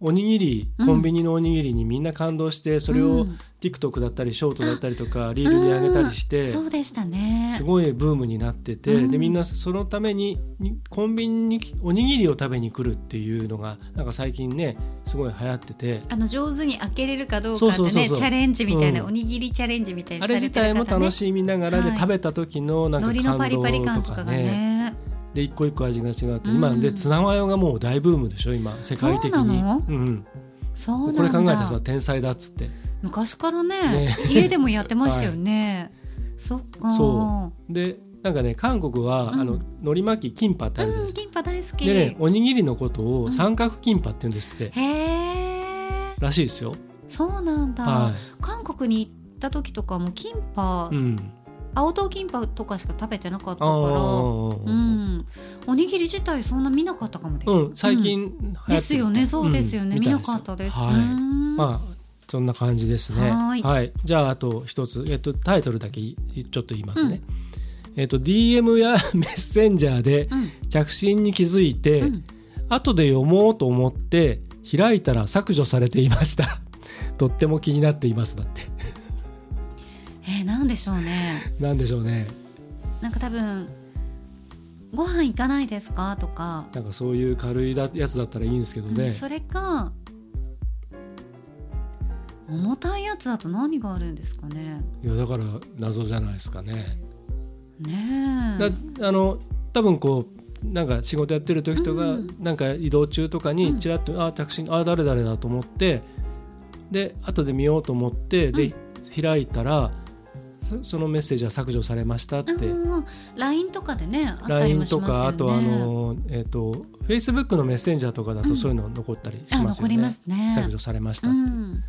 おにぎりうん。コンビニのおにぎりにみんな感動してそれをうん。TikTok だったりショートだったりとかリールに上げたりしてそうでしたね。すごいブームになっててうん。でみんなそのためににコンビニにおにぎりを食べに来るっていうのがなんか最近ねすごい流行ってて。あの上手に開けれるかどうかってねチャレンジみたいな、うん。おにぎりチャレンジみたいなあれ自体も楽いしみながらではい食べた時のなんか感動リパリ感とかねで一個一個味が違うと。うん。今でツナマヨがもう大ブームでしょ今。世界的に。そうこれ考えた人は天才だっつって。昔からねね。家でもやってましたよね、(laughs) そっか。そでなんかね韓国は、うん。あの海苔巻きキンパってあるじゃないうん、ですキンパ大好き。かでねおにぎりのことうん。を三角キンパって言うんですって、へえ、らしいですよ。そうなんだ、は韓国に行った時とかもキンパ、い、うん、青唐キンパとかしか食べてなかったあから、ーうん、おにぎり自体そんな見なかったかもです。うん、最近流行ってる。ってですよね、そうですよね、うん見なかったです。はい、うん。まあそんな感じですね。はい。じゃああと一つ、えっと、タイトルだけいちょっと言いますね。えっと、DM や (laughs) メッセンジャーでうん。着信に気づいて、うん。後で読もうと思って開いたら削除されていました。(laughs) とっても気になっています。だって。えー、なんでしょうね。(laughs) なんでしょうね。なんか多分ご飯行かないですか？とか、なんかそういう軽いだやつだったらいいんですけどね。うんそれか重たいやつだと何があるんですかね？いやだから謎じゃないですかね。ねえ。だあの多分こうなんか仕事やってる時とか、うんなんか移動中とかにちらっと、あタクシーあ誰々だと思ってで後で見ようと思ってで、開いたらそそのメッセージは削除されましたって、うん LINE とかでねあったりもしとますよね。かあとあのえっ、と Facebook のメッセンジャーとかだうんとそういうの残ったりしあますよね。残りますね。削除されました、うん。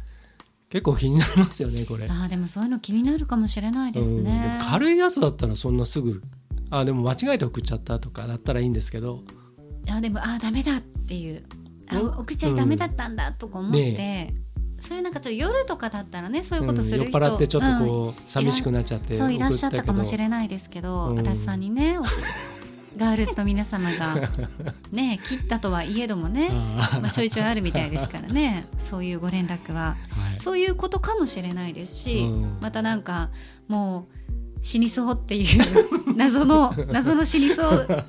結構気になりますよねこれ。あーでもそういうの気になるかもしれないですうん。軽いやつだったらそんなすぐあでも間違えて送っちゃったとかだったらいいんですけどあでもあダメだっていうあうん送っちゃダメだったんだとか思って、そういうなんかちょっと夜とかだったらねそういうことする人、うん酔っ払ってちょっとうんこう、寂しくなっちゃってそういらっしゃったかもしれないですけど、うん。足立さんにねおガールズの皆様が (laughs) ね切ったとはいえどもね、まあ、ちょいちょいあるみたいですからねそういうご連絡は。はい。そういうことかもしれないですし、うん。またなんかもう死にそうっていう (laughs) 謎の謎の死にそう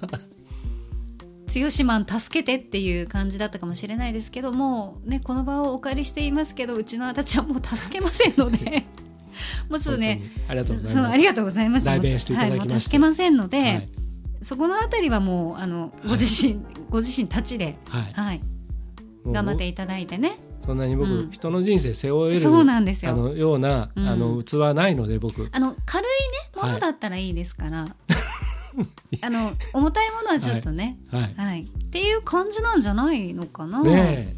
強しマン助けてっていう感じだったかもしれないですけどもうねこの場をお借りしていますけどうちの足立はもう助けませんので。(laughs) もうちょっとねありがとうございます。ありがとうございます。代弁していただきまして。はい、もう助けませんので、はい。そこのあたりはもうあのご自身、ご自身たちで、はい。頑張っていただいてね。そんなに僕、うん。人の人生背負えるそうなんですよ。あのような、うん。あの器はないので僕。あの軽いねものだったらいいですから、(laughs) (laughs) あの重たいものはちょっとね、はい。はい。っていう感じなんじゃないのかな、ね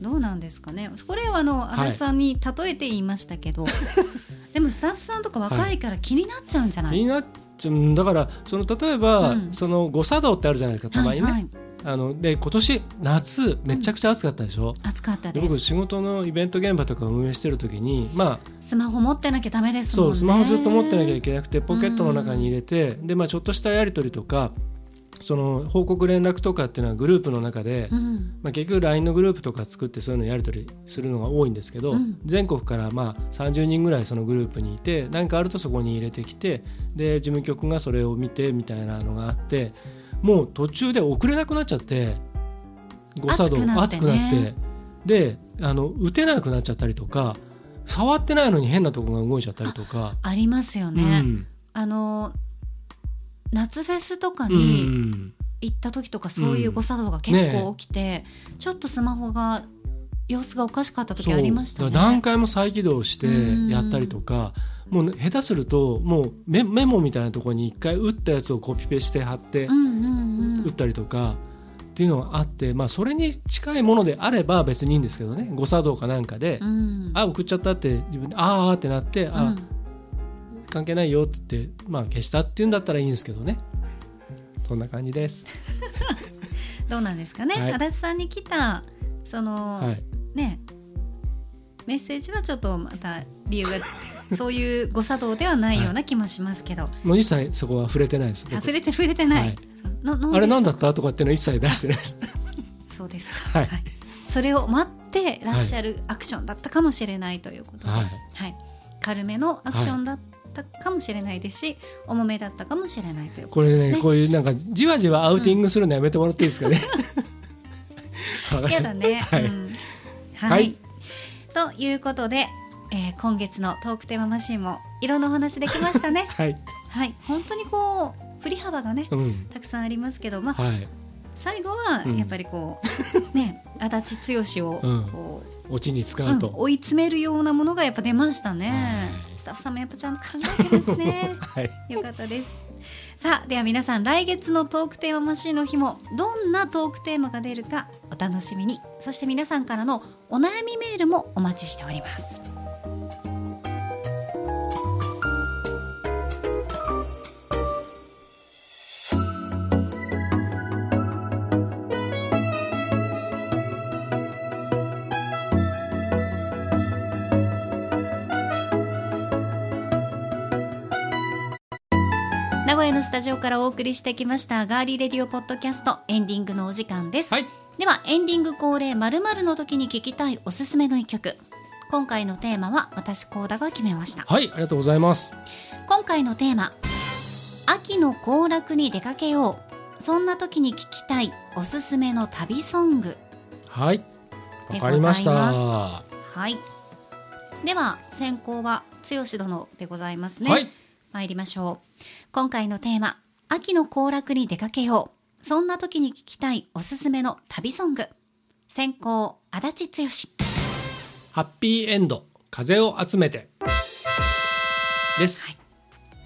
どうなんですかね。これはあのはい。足立さんに例えて言いましたけど、(laughs) でもスタッフさんとか若いから気になっちゃうんじゃない、え気になっちゃう。だからその例えば、うん。その誤作動ってあるじゃないですかたまにね、はいはいあので今年夏めちゃくちゃ暑かったでしょ、暑かったで僕仕事のイベント現場とか運営してる時にまあスマホ持ってなきゃダメですね。そうスマホずっと持ってなきゃいけなくてポケットの中に入れて、でまあちょっとしたやり取りとかその報告連絡とかっていうのはグループの中で、うん。まあ、結局 LINE のグループとか作ってそういうのやり取りするのが多いんですけど、うん。全国からまあ30人ぐらいそのグループにいて何かあるとそこに入れてきてで事務局がそれを見てみたいなのがあってもう途中で送れなくなっちゃって誤作動熱くなってね。って。であの打てなくなっちゃったりとか触ってないのに変なとこが動いちゃったりとか。ありますようね、ん。あの夏フェスとかうにん。行った時とかそういう誤作動が結構起きて、ちょっとスマホが様子がおかしかった時ありましたね。何回も再起動してやったりとか、もうね下手するともうメメモみたいなところに一回打ったやつをコピペして貼って打ったりとかっていうのがあって、まあ、それに近いものであれば別にいいんですけどね。誤作動かなんかで、うん。あ送っちゃったって自分であーってなって、あうん。関係ないよって言って、まあ、消したっていうんだったらいいんですけどね。そんな感じです。(laughs) どうなんですかね、はい。足立さんに来たその、はい。ねメッセージはちょっとまた理由が (laughs) そういう誤作動ではないような気もしますけど、もう一切そこは触れてないです。触れて触れてない、はい。あれなんだった？とかっていうのは一切出してないです。たそうですか、(laughs) はい。それを待ってらっしゃるアクションだったかもしれないということで、はい。はい、軽めのアクションだったかもしれないですし、重めだったかもしれないというこことれですね。ねこういうなんかじわじわアウティングするのやめてもらっていいですかね？わかりましたやだね。(laughs) はい。うん。はい、はい。ということで、えー今月のトークテーママシーンもいろんなお話できましたね。(laughs) はい。はい、本当にこう振り幅がねうん。たくさんありますけど、まあはい。最後はうんやっぱりこう、ね足立剛をうんこオチに使う、うんうと。追い詰めるようなものがやっぱ出ましたね。はいスタッフさんもやっぱちゃんと考えてますね。(laughs) はい。よかったです。さあでは皆さん来月のトークテーママシーンの日もどんなトークテーマが出るかお楽しみにそして皆さんからのお悩みメールもお待ちしております名古屋のスタジオからお送りしてきましたガーリーレディオポッドキャストエンディングのお時間です、はい。ではエンディング恒例まるの時に聞きたいおすすめの一曲今回のテーマは私コーダが決めましたはい。ありがとうございます。今回のテーマ秋の行楽に出かけようそんな時に聞きたいおすすめの旅ソングはい。わかりました。ははいでは先行は剛殿でございますね、い。参りましょう今回のテーマ秋の行楽に出かけよう。そんな時に聞きたいおすすめの旅ソング。先行足立剛。ハッピーエンド。風を集めて。です。はい。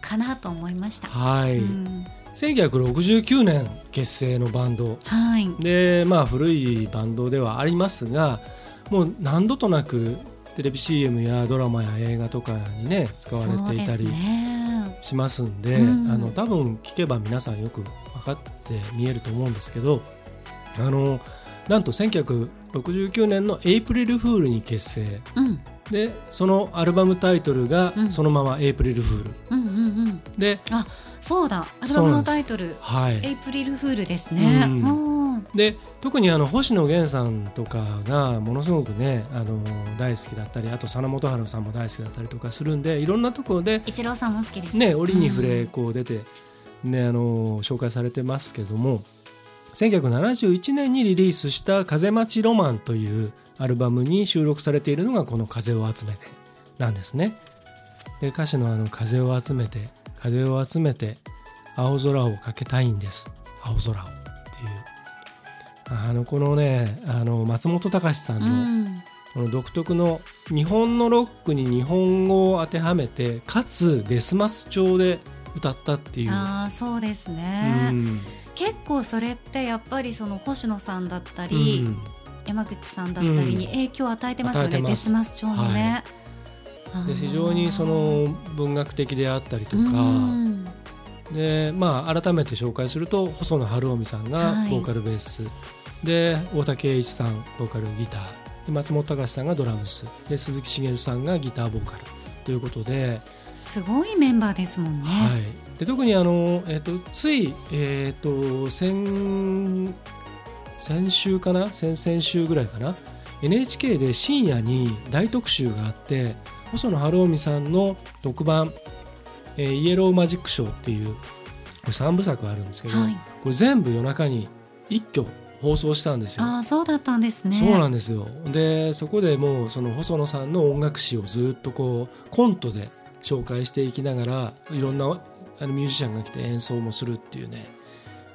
かなと思いました、はい。うん。1969年結成のバンド。はい。でまあ古いバンドではありますがもう何度となくテレビ CM やドラマや映画とかにね使われていたり。ねしますんでうん。あの多分聞けば皆さんよく分かって見えると思うんですけどあのなんと1969年のエイプリルフールに結成。うんでそのアルバムタイトルがうん。そのままエイプリルフール、うんうんうん。で、そうだ。アルバムのタイトル。はい、エイプリルフールですね、うん。うん。で特にあの星野源さんとかがものすごくねあの大好きだったりあと佐野元春さんも大好きだったりとかするんでいろんなところで一郎さんも好きです。ね折に触れうん。こう出て、ね、あの紹介されてますけども1971年にリリースした「風待ちロマン」というアルバムに収録されているのがこの「風を集めて」なんですね。で歌詞のあの「風を集めて風を集めて青空をかけたいんです。青空を」っていう。あのこのねあの松本隆さんうのん。この独特の日本のロックに日本語を当てはめてかつデスマス調で歌ったっていう。ああそうですうね、ん。結構それってやっぱりその星野さんだったうり、ん山口さんだったりに影響を与えてますよね、与えてます。デスマス調のね、あー。で非常にその文学的であったりとかうん。でまあ改めて紹介すると細野晴臣さんがはい。ボーカルベース、で大竹栄一さんボーカルギター。で松本隆さんがドラムス。で鈴木茂さんがギターボーカル。ということで,、すごいメンバーですもんね。はい、で特にあの、えっとつい、えっと先先週かな？先々週ぐらいかな？NHK で深夜に大特集があって細野晴臣さんの特番「えーイエローマジックショー」っていうこれ3部作あるんですけど、はい。これ全部夜中に一挙放送したんですよ。ああそうだったんですね。そうなんですよでそこでもうその細野さんの音楽史をずっとこうコントで紹介していきながらいろんなあのミュージシャンが来て演奏もするっていうね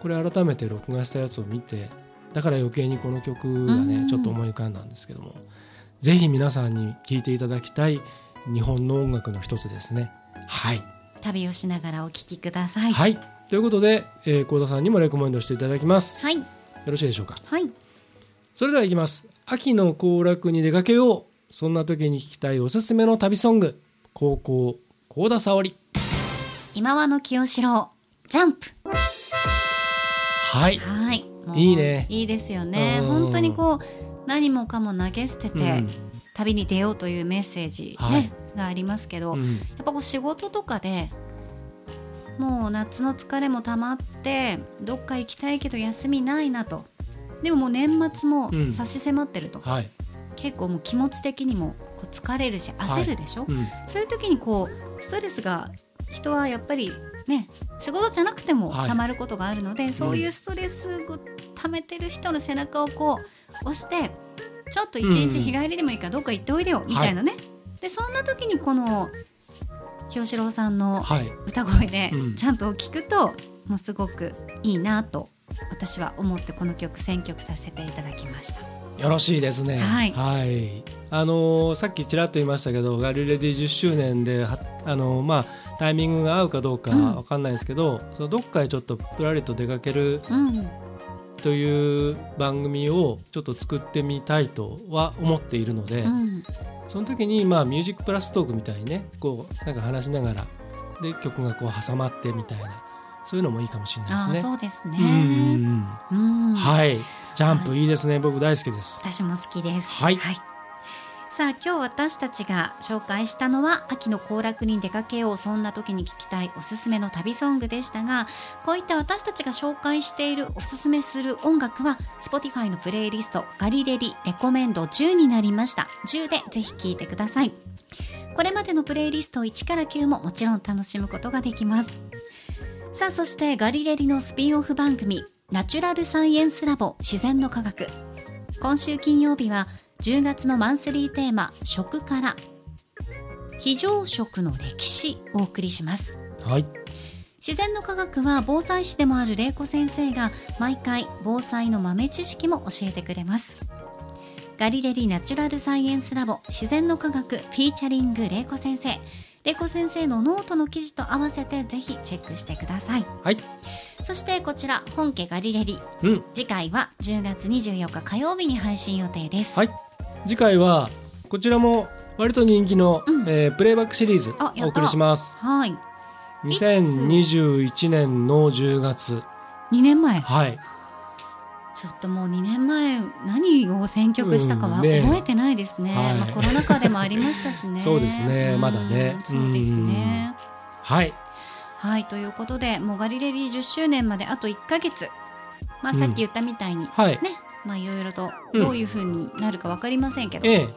これ改めて録画したやつを見てだから余計にこの曲がうんねちょっと思い浮かんだんですけどもぜひ皆さんに聴いていただきたい日本の音楽の一つですね。はい、旅をしながらお聞きください。はい、ということで幸、えー、田さんにもレコメンドしていただきます。よはい。ろしいでしょうか？はい。それではいきます秋の行楽に出かけようそんな時に聞きたいおすすめの旅ソング高校幸田沙織今和の清志郎ジャンプ。はいはい。もういいね。いいですよね。うん。本当にこう何もかも投げ捨てて、うん。旅に出ようというメッセージ、ねはい。がありますけど、やうん。っぱこう仕事とかでもう夏の疲れも溜まってどっか行きたいけど休みないなと。でももう年末もうん。差し迫ってると、はい、結構もう気持ち的にもこう疲れるし焦るでしょ、うん。そういう時にこうストレスが人はやっぱりね仕事じゃなくてもはい。溜まることがあるので、そういうストレスを溜めてる人の背中をこう押してちょっと一日日帰りでもいいからどっか行っておいでよみたいなね、でそんな時にこの清志郎さんのはい。歌声でうん。ジャンプを聴くと、もうすごくいいなと私は思ってこの曲選曲させていただきました。よろしいですね。はい。あのーさっきちらっと言いましたけどガリレディ10周年ではあのーまあタイミングが合うかどうかうん。わかんないですけど、そのどっかへちょっとぷらりと出かけるうん、という番組をちょっと作ってみたいとは思っているので、うん、その時にまあミュージックプラストークみたいにねこうなんか話しながらで曲がこう挟まってみたいなそういうのもいいかもしれないですね。そうですね。はいジャンプいいですね僕大好きです。私も好きです。はいさあ今日私たちが紹介したのは秋の行楽に出かけようそんな時に聞きたいおすすめの旅ソングでしたがこういった私たちが紹介しているおすすめする音楽は Spotify のプレイリストガリレリレコメンド10になりました。10でぜひ聴いてください。これまでのプレイリスト1から9ももちろん楽しむことができます。さあそしてガリレリのスピンオフ番組ナチュラルサイエンスラボ自然の科学。今週金曜日は10月のマンスリーテーマ食から。非常食の歴史をお送りします。はい。自然の科学は防災士でもある玲子先生が毎回防災の豆知識も教えてくれます。ガリレリナチュラルサイエンスラボ自然の科学フィーチャリング玲子先生。玲子先生のノートの記事と合わせてぜひチェックしてください。はい。そしてこちら本家ガリレディ。うん。次回は10月24日火曜日に配信予定です、はい次回はこちらも割と人気の、うん。えープレイバックシリーズお送りします。はい。2021年の10月。2年前。はい。ちょっともう2年前何を選曲したかはうんね。覚えてないですね,、はい。まあ、コロナ禍でもありましたしね。(laughs) そうですね。ん。まだね。そうですね。はい。はい。ということでもうガリレリ10周年まであと1ヶ月。まあさっき言ったみたいに、はい。ねまあいろいろとうん。どういう風になるか分かりませんけど、ええ。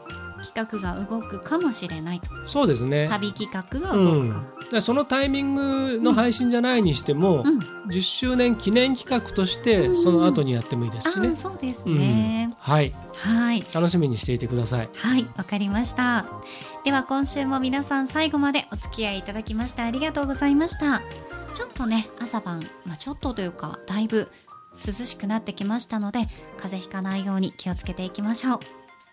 企画が動くかもしれないと。そうですね。旅企画がうん動くか。も、でそのタイミングの配信じゃないにしても、うん。10周年記念企画としうん。てその後にやってもいいですしね。ああ、そうですうん。ね、はい。はい。楽しみにしていてください。はい、わかりました。では今週も皆さん最後までお付き合いいただきましてありがとうございました。ちょっとね、朝晩、まあ、ちょっとというか、だいぶ涼しくなってきましたので、風邪ひかないように気をつけていきましょう。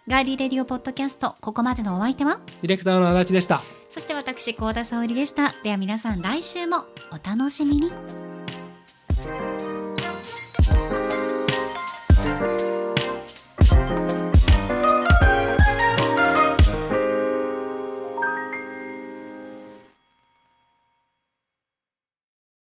ガーリーレディオポッドキャスト、ここまでのお相手は？ディレクターの足立でしたそして私、高田沙織でした。では皆さん来週もお楽しみに。